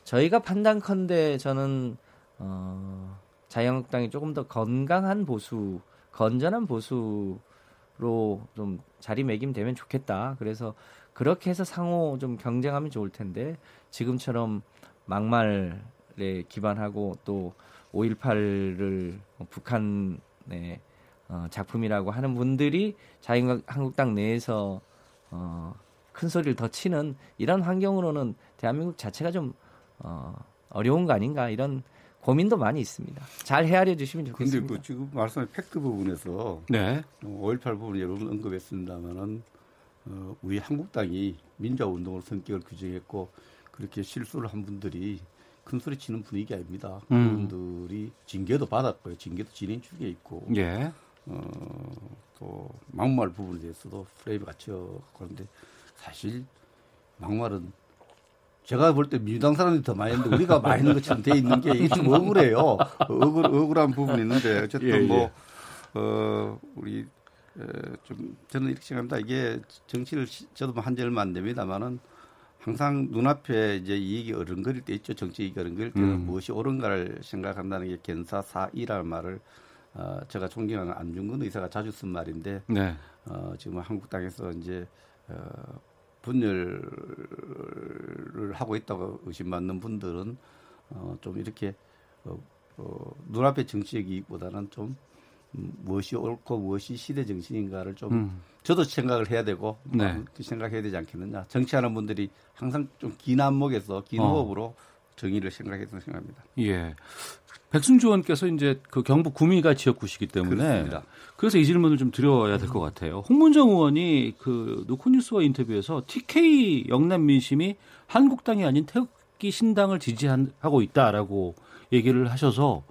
저희가 판단컨대 저는, 어, 자유한국당이 조금 더 건강한 보수, 건전한 보수로 좀 자리매김되면 좋겠다. 그래서 그렇게 해서 상호 좀 경쟁하면 좋을 텐데, 지금처럼 막말에 기반하고 또 5.18을 북한의 어, 작품이라고 하는 분들이 자유한국당 내에서 어, 큰 소리를 더 치는 이런 환경으로는 대한민국 자체가 좀 어, 어려운 거 아닌가 이런 고민도 많이 있습니다. 잘 헤아려 주시면 근데 좋겠습니다. 그 지금 말씀한 팩트 부분에서 네. 5.18 부분 여러 번 언급했습니다만은 어, 우리 한국당이 민주화 운동을 성격을 규정했고 그렇게 실수를 한 분들이 큰 소리 치는 분위기 아닙니다. 음. 그분들이 징계도 받았고요. 징계도 진행 중에 있고 예. 어, 또 막말 부분에 대해서도 프레임이 갇혀 그런데 사실 막말은 제가 볼 때 민주당 사람들이 더 많이 했는데 우리가 많이 했는 것처럼 돼 있는 게 이게 좀 억울해요. 억울, 억울한 부분이 있는데 어쨌든 예, 예. 뭐, 어, 우리, 에, 좀 저는 이렇게 생각합니다. 이게 정치를 시- 저도 뭐 한지 얼마 안 됩니다만은 항상 눈앞에 이제 이익이 어른거릴 때 있죠. 정치 이익이 어른거릴 때는 음. 무엇이 옳은가를 생각한다는 게 견사사이라는 말을 어, 제가 존경하는 안중근 의사가 자주 쓴 말인데 네. 어, 지금 한국 당에서 이제 어, 분열을 하고 있다고 의심받는 분들은 어, 좀 이렇게 어, 어, 눈앞의 정치적 이익보다는 좀 음, 무엇이 옳고 무엇이 시대 정신인가를 좀 음. 저도 생각을 해야 되고 네. 생각해야 되지 않겠느냐. 정치하는 분들이 항상 좀 긴 안목에서 긴 어. 호흡으로 정의를 생각했던 생각합니다. 예. 백순주 의원께서 이제 그 경북 구미가 지역구시기 때문에 그렇습니다. 그래서 이 질문을 좀 드려야 될 것 같아요. 홍문정 의원이 그 노코뉴스와 인터뷰에서 TK 영남 민심이 한국당이 아닌 태극기 신당을 지지하고 있다라고 얘기를 하셔서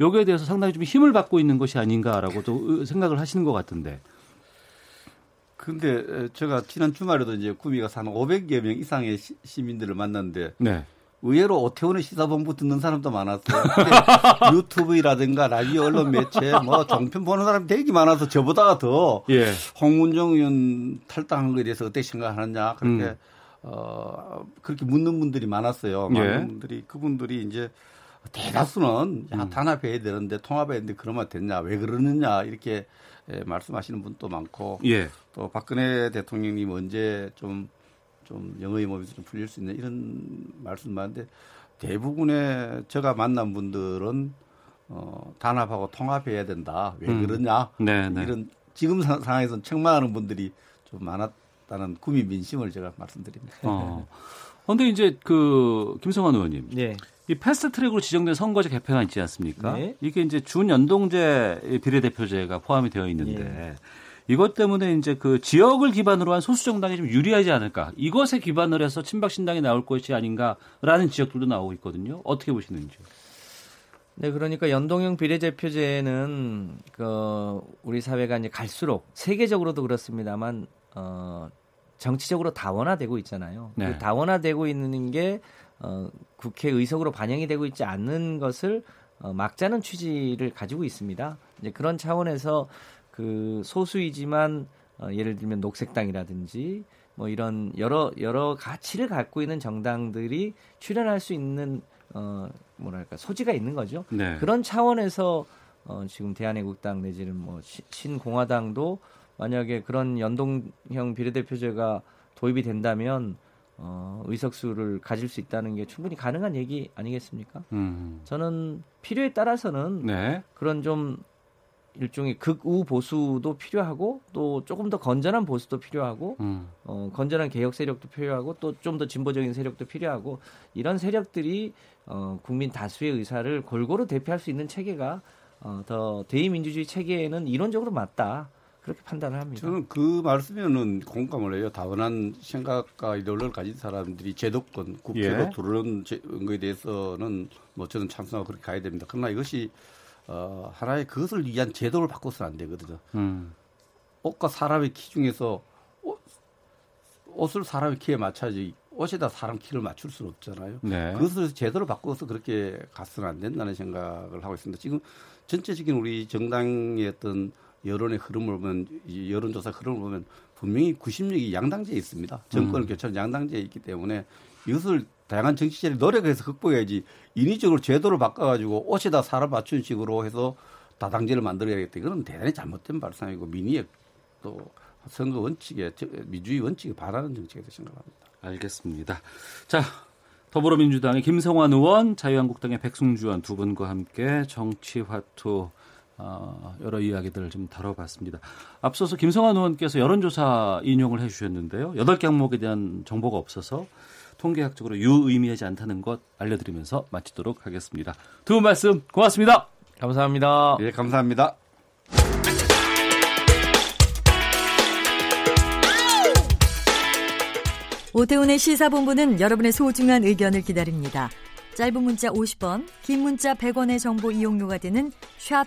여기에 대해서 상당히 좀 힘을 받고 있는 것이 아닌가라고 또 생각을 하시는 것 같은데. 근데 제가 지난 주말에도 이제 구미가 사는 500여 명 이상의 시, 민들을 만났는데 네. 의외로 오태훈의 시사본부 듣는 사람도 많았어요. 유튜브라든가 라디오 언론 매체 뭐 종편 보는 사람이 되게 많아서 저보다가 더 예. 홍문정 의원 탈당한 거에 대해서 어떻게 생각하느냐 그렇게 음. 어 그렇게 묻는 분들이 많았어요. 많은 예. 분들이 그분들이 이제 대다수는 야 음. 단합해야 되는데 통합해야 되는데 그러면 됐냐 왜 그러느냐 이렇게 예, 말씀하시는 분도 많고 예. 또 박근혜 대통령님 언제 좀 좀 영어의 몸에서 좀 풀릴 수 있는 이런 말씀 많은데 대부분의 제가 만난 분들은 어, 단합하고 통합해야 된다. 왜 음. 그러냐? 네, 네. 이런 지금 상황에서는 책망하는 분들이 좀 많았다는 구미 민심을 제가 말씀드립니다. 어. 근데 이제 그 김성환 의원님. 네. 이 패스트 트랙으로 지정된 선거제 개편안 있지 않습니까? 네. 이게 이제 준연동제 비례대표제가 포함이 되어 있는데 네. 이것 때문에 이제 그 지역을 기반으로 한 소수 정당이 좀 유리하지 않을까? 이것에 기반을 해서 친박 신당이 나올 것이 아닌가라는 지적들도 나오고 있거든요. 어떻게 보시는지요? 네, 그러니까 연동형 비례대표제는 그 우리 사회가 이제 갈수록 세계적으로도 그렇습니다만 어 정치적으로 다원화되고 있잖아요. 네. 그 다원화되고 있는 게 어, 국회 의석으로 반영이 되고 있지 않는 것을 어, 막자는 취지를 가지고 있습니다. 이제 그런 차원에서 그 소수이지만 어, 예를 들면 녹색당이라든지 뭐 이런 여러 여러 가치를 갖고 있는 정당들이 출연할 수 있는 어 뭐랄까 소지가 있는 거죠. 네. 그런 차원에서 어 지금 대한애국당 내지는 뭐 신공화당도 만약에 그런 연동형 비례대표제가 도입이 된다면 어, 의석수를 가질 수 있다는 게 충분히 가능한 얘기 아니겠습니까? 음. 저는 필요에 따라서는 네. 그런 좀 일종의 극우 보수도 필요하고 또 조금 더 건전한 보수도 필요하고 음. 어, 건전한 개혁 세력도 필요하고 또 좀 더 진보적인 세력도 필요하고 이런 세력들이 어, 국민 다수의 의사를 골고루 대표할 수 있는 체계가 어, 더 대의민주주의 체계에는 이론적으로 맞다. 그렇게 판단을 합니다. 저는 그 말씀에는 공감을 해요. 다원한 생각과 이론을 가진 사람들이 제도권, 국회로 예. 들어오는 거에 대해서는 뭐 저는 찬성하고 그렇게 가야 됩니다. 그러나 이것이 어, 하나의 그것을 위한 제도를 바꿔서는 안 되거든요. 음. 옷과 사람의 키 중에서 옷, 옷을 사람의 키에 맞춰야지 옷에다 사람 키를 맞출 수는 없잖아요. 네. 그것을 제도를 바꿔서 그렇게 가서는 안 된다는 생각을 하고 있습니다. 지금 전체적인 우리 정당의 어떤 여론의 흐름을 보면 여론조사 흐름을 보면 분명히 구심력이 양당제에 있습니다. 정권을 음. 교체한 양당제에 있기 때문에 이것을 다양한 정치자들이 노력해서 극복해야지 인위적으로 제도를 바꿔가지고 옷에다 사람 맞춘 식으로 해서 다당제를 만들어야겠다. 이거는 대단히 잘못된 발상이고 민의의 또 선거 원칙에 민주주의 원칙에 반하는 정책이라고 생각합니다. 알겠습니다. 자 더불어민주당의 김성환 의원, 자유한국당의 백승주 의원 두 분과 함께 정치화투 어, 여러 이야기들을 좀 다뤄봤습니다. 앞서서 김성환 의원께서 여론조사 인용을 해주셨는데요. 여덟 개 항목에 대한 정보가 없어서 통계학적으로 유의미하지 않다는 것 알려드리면서 마치도록 하겠습니다. 두 분 말씀 고맙습니다. 감사합니다. 예, 감사합니다. 오태훈의 시사본부는 여러분의 소중한 의견을 기다립니다. 짧은 문자 50원, 긴 문자 100원의 정보 이용료가 되는 샵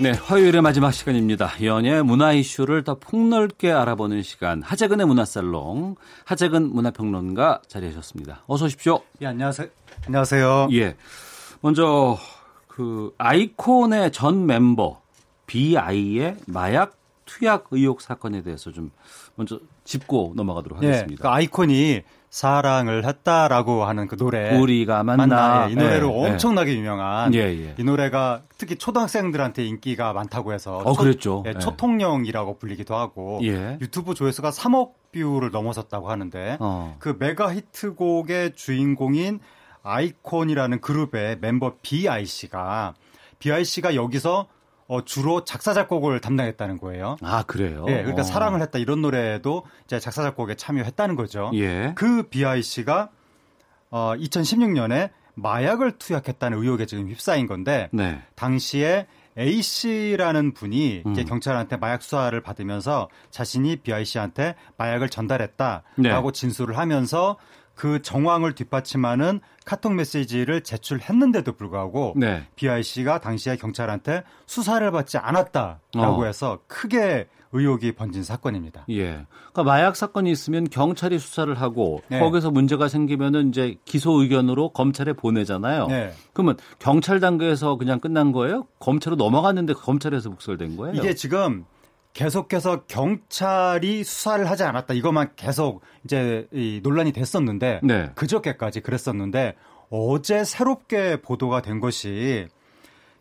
네, 화요일의 마지막 시간입니다. 연예 문화 이슈를 더 폭넓게 알아보는 시간. 하재근의 문화살롱, 하재근 문화평론가 자리하셨습니다. 어서 오십시오. 예, 안녕하세요. 안녕하세요. 예. 먼저 그 아이콘의 전 멤버 BI의 마약 투약 의혹 사건에 대해서 좀 먼저 짚고 넘어가도록 예, 하겠습니다. 그 아이콘이 사랑을 했다라고 하는 그 노래 우리가 만나 예, 이 노래로 예, 엄청나게 유명한 예, 예. 이 노래가 특히 초등학생들한테 인기가 많다고 해서 어, 그랬죠. 예, 예. 초통령이라고 불리기도 하고 예. 유튜브 조회수가 3억 view를 넘어섰다고 하는데 어. 그 메가 히트곡의 주인공인 아이콘이라는 그룹의 멤버 BI 씨가 BIC가 여기서 어, 주로 작사 작곡을 담당했다는 거예요. 아 그래요. 예, 그러니까 어. 사랑을 했다 이런 노래도 이제 작사 작곡에 참여했다는 거죠. 예. 그 BIC가 어, 2016년에 마약을 투약했다는 의혹에 지금 휩싸인 건데 네. 당시에 A 씨라는 분이 이제 음. 경찰한테 마약 수사를 받으면서 자신이 B.I. 씨한테 마약을 전달했다라고 네. 진술을 하면서 그 정황을 뒷받침하는 카톡 메시지를 제출했는데도 불구하고 네. B.I. 씨가 당시에 경찰한테 수사를 받지 않았다라고 어. 해서 크게 의혹이 번진 사건입니다. 예. 그러니까 마약 사건이 있으면 경찰이 수사를 하고 네. 거기서 문제가 생기면은 이제 기소 의견으로 검찰에 보내잖아요. 네. 그러면 경찰 단계에서 그냥 끝난 거예요? 검찰로 넘어갔는데 검찰에서 북설된 거예요? 이게 지금 계속해서 경찰이 수사를 하지 않았다. 이것만 계속 이제 이 논란이 됐었는데 네. 그저께까지 그랬었는데 어제 새롭게 보도가 된 것이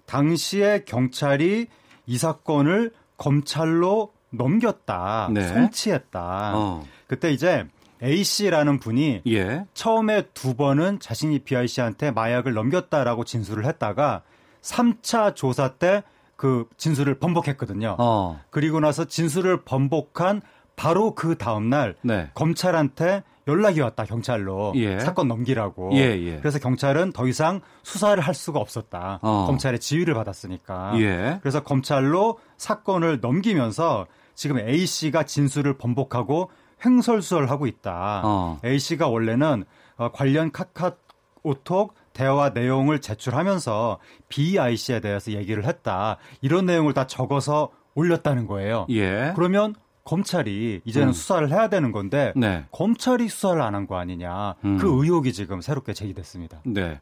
당시에 경찰이 이 사건을 검찰로 넘겼다. 네. 송치했다. 어. 그때 이제 A 씨라는 분이 예. 처음에 두 번은 자신이 B.I. 씨한테 마약을 넘겼다라고 진술을 했다가 3차 조사 때 그 진술을 번복했거든요. 어. 그리고 나서 진술을 번복한 바로 그 다음날 네. 검찰한테 연락이 왔다 경찰로 예. 사건 넘기라고. 예, 예. 그래서 경찰은 더 이상 수사를 할 수가 없었다. 어. 검찰의 지휘를 받았으니까. 예. 그래서 검찰로 사건을 넘기면서 지금 A 씨가 진술을 번복하고 횡설수설하고 있다. 어. A 씨가 원래는 어, 관련 카카오톡 대화 내용을 제출하면서 B I 씨에 대해서 얘기를 했다. 이런 내용을 다 적어서 올렸다는 거예요. 예. 그러면 검찰이 이제는 음. 수사를 해야 되는 건데 네. 검찰이 수사를 안 한 거 아니냐. 음. 그 의혹이 지금 새롭게 제기됐습니다. 네.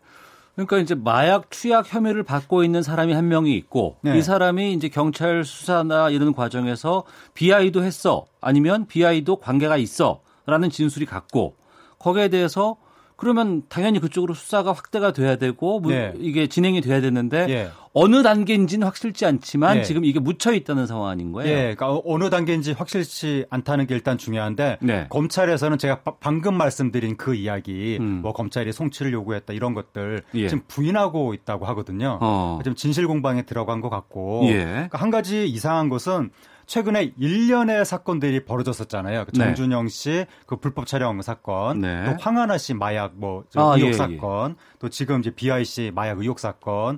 그러니까 이제 마약 투약 혐의를 받고 있는 사람이 한 명이 있고 네. 이 사람이 이제 경찰 수사나 이런 과정에서 BI도 했어 아니면 BI도 관계가 있어라는 진술이 같고 거기에 대해서 그러면 당연히 그쪽으로 수사가 확대가 돼야 되고 문- 네. 이게 진행이 돼야 되는데 예. 어느 단계인지는 확실치 않지만 예. 지금 이게 묻혀 있다는 상황 아닌 거예요. 예, 그러니까 어느 단계인지 확실치 않다는 게 일단 중요한데 네. 검찰에서는 제가 바- 방금 말씀드린 그 이야기, 음. 뭐 검찰이 송치를 요구했다 이런 것들 예. 지금 부인하고 있다고 하거든요. 어. 지금 진실 공방에 들어간 것 같고 예. 그러니까 한 가지 이상한 것은 최근에 일련의 사건들이 벌어졌었잖아요. 그 네. 정준영 씨 그 불법 촬영 사건, 네. 또 황하나 씨 마약 뭐저 아, 의혹 예, 예. 사건, 또 지금 이제 BI 씨 마약 의혹 사건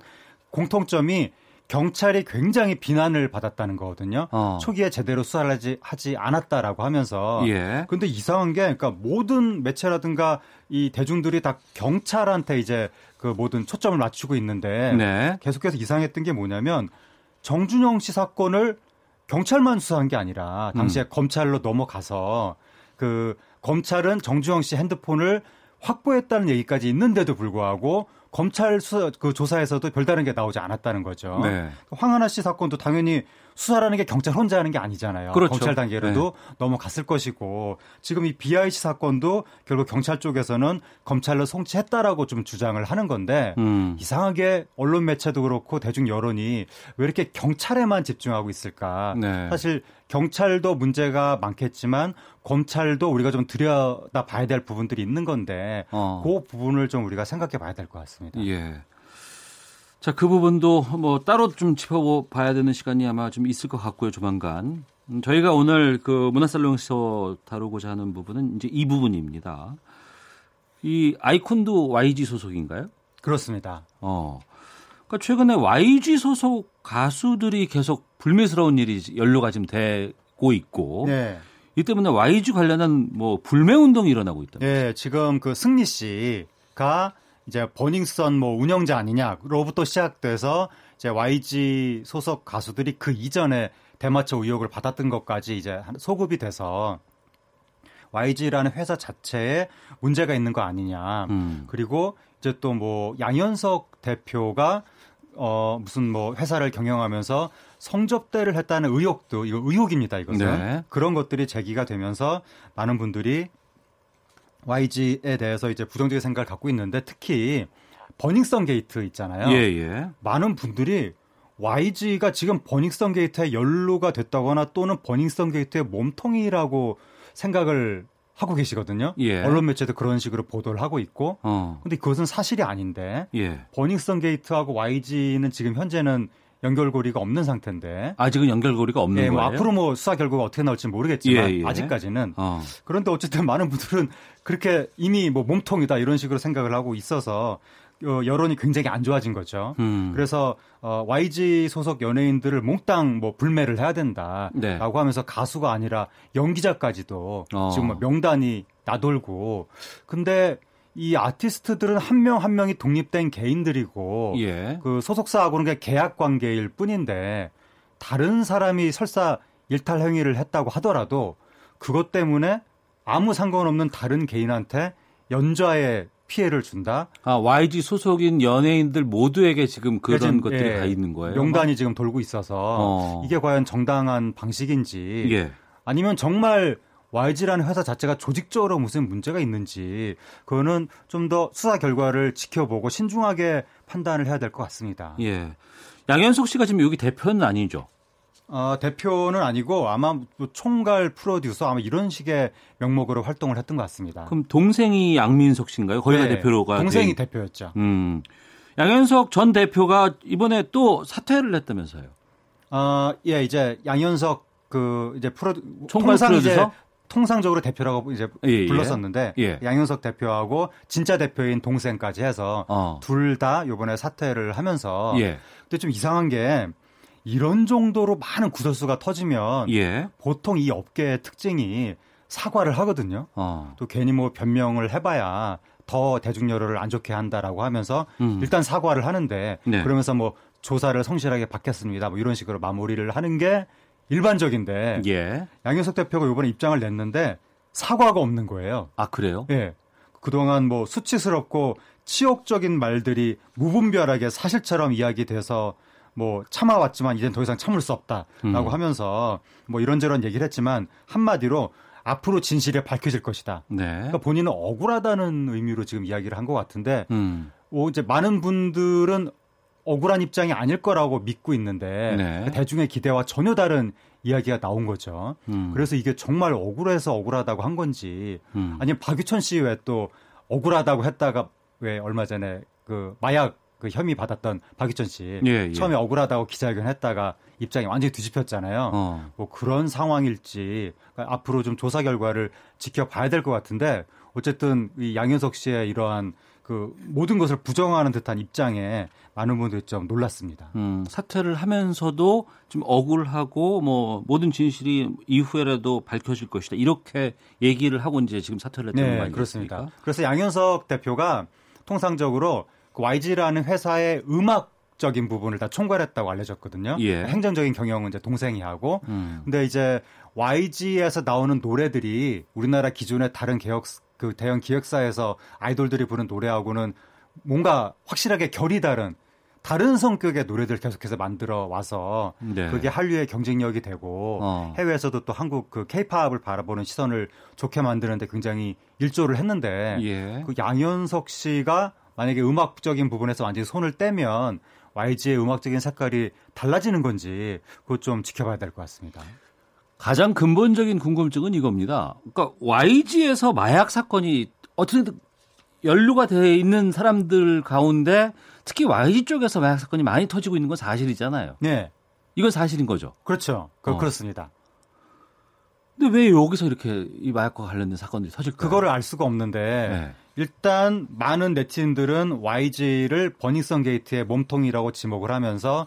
공통점이 경찰이 굉장히 비난을 받았다는 거거든요. 어. 초기에 제대로 수사를 하지, 하지 않았다라고 하면서. 예. 근데 이상한 게, 그러니까 모든 매체라든가 이 대중들이 다 경찰한테 이제 그 모든 초점을 맞추고 있는데 네. 계속해서 이상했던 게 뭐냐면 정준영 씨 사건을 경찰만 수사한 게 아니라 음. 당시에 검찰로 넘어가서 그 검찰은 정준영 씨 핸드폰을 확보했다는 얘기까지 있는데도 불구하고 검찰 수사 그 조사에서도 별다른 게 나오지 않았다는 거죠. 네. 황하나 씨 사건도 당연히 수사라는 게 경찰 혼자 하는 게 아니잖아요. 그렇죠. 검찰 단계로도 네. 넘어갔을 것이고 지금 이 BIC 사건도 결국 경찰 쪽에서는 검찰로 송치했다라고 좀 주장을 하는 건데 음. 이상하게 언론 매체도 그렇고 대중 여론이 왜 이렇게 경찰에만 집중하고 있을까? 네. 사실 경찰도 문제가 많겠지만 검찰도 우리가 좀 들여다 봐야 될 부분들이 있는 건데 어. 그 부분을 좀 우리가 생각해 봐야 될 것 같습니다. 예. 자, 그 부분도 뭐 따로 좀 짚어봐야 되는 시간이 아마 좀 있을 것 같고요, 조만간. 음, 저희가 오늘 그 문화살롱에서 다루고자 하는 부분은 이제 이 부분입니다. 이 아이콘도 YG 소속인가요? 그렇습니다. 어. 그러니까 최근에 YG 소속 가수들이 계속 불미스러운 일이 연루가 지금 되고 있고 네. 이 때문에 YG 관련한 뭐 불매 운동이 일어나고 있다. 예, 지금 그 승리 씨가 이제 버닝썬 뭐 운영자 아니냐로부터 시작돼서 이제 YG 소속 가수들이 그 이전에 대마초 의혹을 받았던 것까지 이제 한- 소급이 돼서 YG라는 회사 자체에 문제가 있는 거 아니냐. 음. 그리고 이제 또 뭐 양현석 대표가 어 무슨 뭐 회사를 경영하면서 성접대를 했다는 의혹도 이거 의혹입니다. 이것은 네. 그런 것들이 제기가 되면서 많은 분들이 YG에 대해서 이제 부정적인 생각을 갖고 있는데 특히 버닝썬 게이트 있잖아요. 예, 예. 많은 분들이 YG가 지금 버닝썬 게이트에 연루가 됐다거나 또는 버닝썬 게이트의 몸통이라고 생각을 하고 계시거든요. 예. 언론 매체도 그런 식으로 보도를 하고 있고. 어. 근데 그것은 사실이 아닌데 예. 버닝썬 게이트하고 YG는 지금 현재는 연결고리가 없는 상태인데. 아직은 연결고리가 없는 예, 뭐 거예요. 앞으로 뭐 수사 결과가 어떻게 나올지 모르겠지만 예, 예. 아직까지는 어. 그런데 어쨌든 많은 분들은 그렇게 이미 뭐 몸통이다 이런 식으로 생각을 하고 있어서 어, 여론이 굉장히 안 좋아진 거죠. 음. 그래서 어, YG 소속 연예인들을 몽땅 뭐 불매를 해야 된다라고 네. 하면서 가수가 아니라 연기자까지도 어. 지금 뭐 명단이 나돌고 근데 이 아티스트들은 한명한 명이 독립된 개인들이고 예. 그 소속사하고는 그냥 계약 관계일 뿐인데 다른 사람이 설사 일탈 행위를 했다고 하더라도 그것 때문에 아무 상관없는 다른 개인한테 연좌의 피해를 준다. 아, YG 소속인 연예인들 모두에게 지금 그런 지금, 것들이 예, 다 있는 거예요. 명단이 지금 돌고 있어서 어. 이게 과연 정당한 방식인지 예. 아니면 정말 YG라는 회사 자체가 조직적으로 무슨 문제가 있는지 그거는 좀 더 수사 결과를 지켜보고 신중하게 판단을 해야 될 것 같습니다. 예. 양현석 씨가 지금 여기 대표는 아니죠. 어, 대표는 아니고 아마 뭐 총괄 프로듀서 아마 이런 식의 명목으로 활동을 했던 것 같습니다. 그럼 동생이 양민석 씨인가요? 거기가 네, 대표가 동생이 돼- 대표였죠. 음. 양현석 전 대표가 이번에 또 사퇴를 했다면서요. 어, 예, 이제 양현석 그 이제 프로 총괄 통상 프로듀서? 통상적으로 대표라고 이제 예, 예. 불렀었는데 예. 양현석 대표하고 진짜 대표인 동생까지 해서 어. 둘다 이번에 사퇴를 하면서 예. 근데 좀 이상한 게 이런 정도로 많은 구설수가 터지면 예. 보통 이 업계의 특징이 사과를 하거든요. 어. 또 괜히 뭐 변명을 해봐야 더 대중 여론을 안 좋게 한다라고 하면서 음. 일단 사과를 하는데 네. 그러면서 뭐 조사를 성실하게 받겠습니다. 뭐 이런 식으로 마무리를 하는 게 일반적인데 예. 양현석 대표가 이번에 입장을 냈는데 사과가 없는 거예요. 아, 그래요? 예. 그동안 뭐 수치스럽고 치욕적인 말들이 무분별하게 사실처럼 이야기돼서 뭐 참아왔지만 이젠 더 이상 참을 수 없다라고 음. 하면서 뭐 이런저런 얘기를 했지만 한마디로 앞으로 진실이 밝혀질 것이다. 네. 그러니까 본인은 억울하다는 의미로 지금 이야기를 한 것 같은데 음. 오, 이제 많은 분들은 억울한 입장이 아닐 거라고 믿고 있는데 네. 대중의 기대와 전혀 다른 이야기가 나온 거죠. 음. 그래서 이게 정말 억울해서 억울하다고 한 건지 음. 아니면 박유천 씨 왜 또 억울하다고 했다가 왜 얼마 전에 그 마약 그 혐의 받았던 박유천 씨 예, 예. 처음에 억울하다고 기자회견 했다가 입장이 완전히 뒤집혔잖아요. 어. 뭐 그런 상황일지 그러니까 앞으로 좀 조사 결과를 지켜봐야 될 것 같은데 어쨌든 이 양현석 씨의 이러한 그 모든 것을 부정하는 듯한 입장에 많은 분들이 좀 놀랐습니다. 음, 사퇴를 하면서도 좀 억울하고 뭐 모든 진실이 이후에라도 밝혀질 것이다. 이렇게 얘기를 하고 이제 지금 사퇴를 했다는 거 네, 아니겠습니까? 그렇습니다. 그래서 양현석 대표가 통상적으로 그 YG라는 회사의 음악 적인 부분을 다 총괄했다고 알려졌거든요. 예. 행정적인 경영은 이제 동생이 하고. 음. 근데 이제 YG에서 나오는 노래들이 우리나라 기존의 다른 개혁 그 대형 기획사에서 아이돌들이 부른 노래하고는 뭔가 확실하게 결이 다른 다른 성격의 노래들 계속해서 만들어 와서 네. 그게 한류의 경쟁력이 되고 어. 해외에서도 또 한국 그 케이팝을 바라보는 시선을 좋게 만드는데 굉장히 일조를 했는데 예. 그 양현석 씨가 만약에 음악적인 부분에서 완전히 손을 떼면 YG의 음악적인 색깔이 달라지는 건지 그것 좀 지켜봐야 될 것 같습니다. 가장 근본적인 궁금증은 이겁니다. 그러니까 YG에서 마약 사건이 어떻게든 연루가 돼 있는 사람들 가운데 특히 YG 쪽에서 마약 사건이 많이 터지고 있는 건 사실이잖아요. 네, 이건 사실인 거죠. 그렇죠. 그, 어. 그렇습니다. 근데 왜 여기서 이렇게 이 마약과 관련된 사건들이 터질까요? 그거를 알 수가 없는데 네. 일단 많은 네티즌들은 YG를 버닝썬 게이트의 몸통이라고 지목을 하면서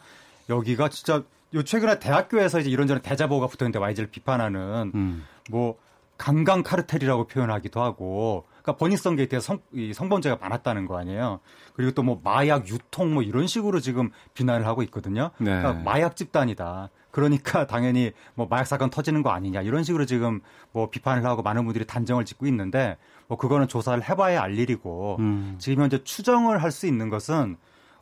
여기가 진짜 요 최근에 대학교에서 이제 이런저런 대자보가 붙었는데 YG를 비판하는 음. 뭐 강강 카르텔이라고 표현하기도 하고 그러니까 버닝썬 게이트에 성, 이 성범죄가 많았다는 거 아니에요. 그리고 또 뭐 마약 유통 뭐 이런 식으로 지금 비난을 하고 있거든요. 네. 그러니까 마약 집단이다. 그러니까 당연히 뭐 마약 사건 터지는 거 아니냐 이런 식으로 지금 뭐 비판을 하고 많은 분들이 단정을 짓고 있는데 뭐 그거는 조사를 해봐야 알 일이고 음. 지금 현재 추정을 할 수 있는 것은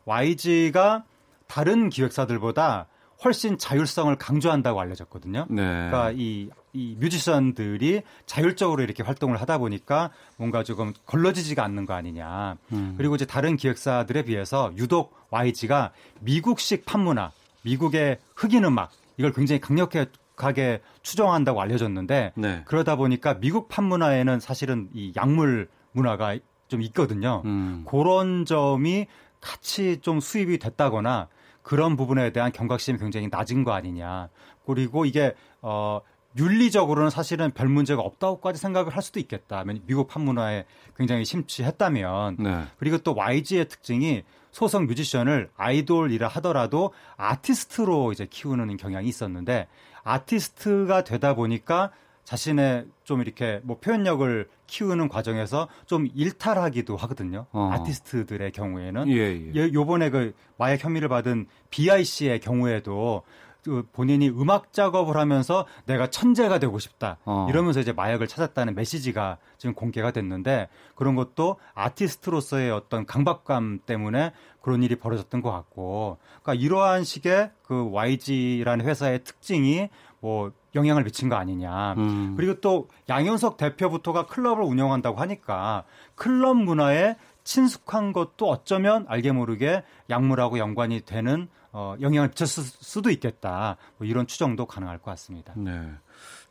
YG가 다른 기획사들보다 훨씬 자율성을 강조한다고 알려졌거든요. 네. 그러니까 이, 이 뮤지션들이 자율적으로 이렇게 활동을 하다 보니까 뭔가 조금 걸러지지가 않는 거 아니냐. 음. 그리고 이제 다른 기획사들에 비해서 유독 YG가 미국식 팝문화, 미국의 흑인 음악 이걸 굉장히 강력하게 추정한다고 알려졌는데 네. 그러다 보니까 미국 팝 문화에는 사실은 이 약물 문화가 좀 있거든요. 음. 그런 점이 같이 좀 수입이 됐다거나 그런 부분에 대한 경각심이 굉장히 낮은 거 아니냐. 그리고 이게 어 윤리적으로는 사실은 별 문제가 없다고까지 생각을 할 수도 있겠다. 미국 팝문화에 굉장히 심취했다면. 네. 그리고 또 YG의 특징이 소속 뮤지션을 아이돌이라 하더라도 아티스트로 이제 키우는 경향이 있었는데 아티스트가 되다 보니까 자신의 좀 이렇게 뭐 표현력을 키우는 과정에서 좀 일탈하기도 하거든요. 어. 아티스트들의 경우에는 예, 예. 요번에 그 마약 혐의를 받은 BIC의 경우에도 그 본인이 음악 작업을 하면서 내가 천재가 되고 싶다 어. 이러면서 이제 마약을 찾았다는 메시지가 지금 공개가 됐는데 그런 것도 아티스트로서의 어떤 강박감 때문에 그런 일이 벌어졌던 것 같고 그러니까 이러한 식의 그 YG라는 회사의 특징이 뭐 영향을 미친 거 아니냐. 음. 그리고 또 양현석 대표부터가 클럽을 운영한다고 하니까 클럽 문화에 친숙한 것도 어쩌면 알게 모르게 약물하고 연관이 되는 어, 영향을 미쳤을 수도 있겠다. 뭐 이런 추정도 가능할 것 같습니다. 네.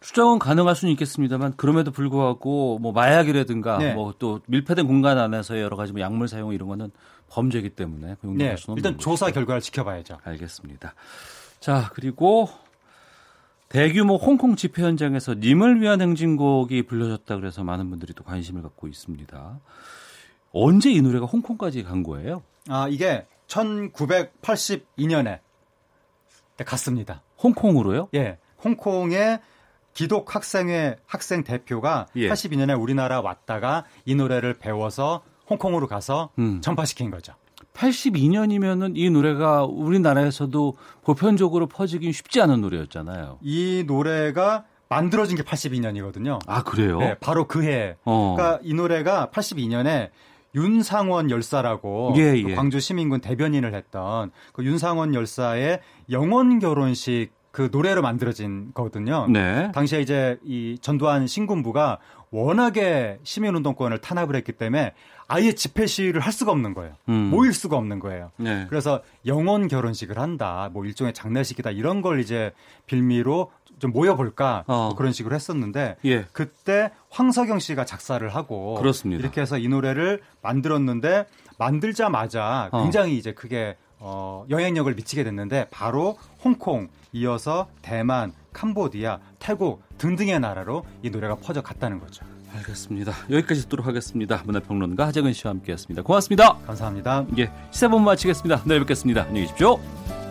추정은 가능할 수는 있겠습니다만 그럼에도 불구하고 뭐 마약이라든가 네. 뭐또 밀폐된 공간 안에서 여러 가지 뭐 약물 사용 이런 거는 범죄이기 때문에 그 용납할 네, 수는 일단 없는 조사 것이다. 결과를 지켜봐야죠. 알겠습니다. 자 그리고 대규모 홍콩 집회 현장에서 님을 위한 행진곡이 불려졌다 그래서 많은 분들이 또 관심을 갖고 있습니다. 언제 이 노래가 홍콩까지 간 거예요? 아 이게 1982년에 갔습니다. 홍콩으로요? 예, 홍콩의 기독 학생회 학생 대표가 예. 82년에 우리나라 왔다가 이 노래를 배워서 홍콩으로 가서 음. 전파시킨 거죠. 82년이면은 이 노래가 우리나라에서도 보편적으로 퍼지긴 쉽지 않은 노래였잖아요. 이 노래가 만들어진 게 82년이거든요. 아 그래요? 네, 바로 그 해. 어. 그러니까 이 노래가 82년에 윤상원 열사라고 예, 그 예. 광주 시민군 대변인을 했던 그 윤상원 열사의 영원 결혼식 그 노래로 만들어진 거거든요. 네. 당시에 이제 이 전두환 신군부가 워낙에 시민운동권을 탄압을 했기 때문에 아예 집회 시위를 할 수가 없는 거예요. 음. 모일 수가 없는 거예요. 네. 그래서 영원 결혼식을 한다. 뭐 일종의 장례식이다. 이런 걸 이제 빌미로 좀 모여볼까 어. 뭐 그런 식으로 했었는데 예. 그때 황석영 씨가 작사를 하고 그렇습니다. 이렇게 해서 이 노래를 만들었는데 만들자마자 어. 굉장히 이제 크게 어, 영향력을 미치게 됐는데 바로 홍콩 이어서 대만, 캄보디아, 태국 등등의 나라로 이 노래가 퍼져 갔다는 거죠. 알겠습니다. 여기까지 듣도록 하겠습니다. 문화평론가 하재근 씨와 함께했습니다. 고맙습니다. 감사합니다. 예, 시사본 마치겠습니다. 내일 뵙겠습니다. 안녕히 계십시오.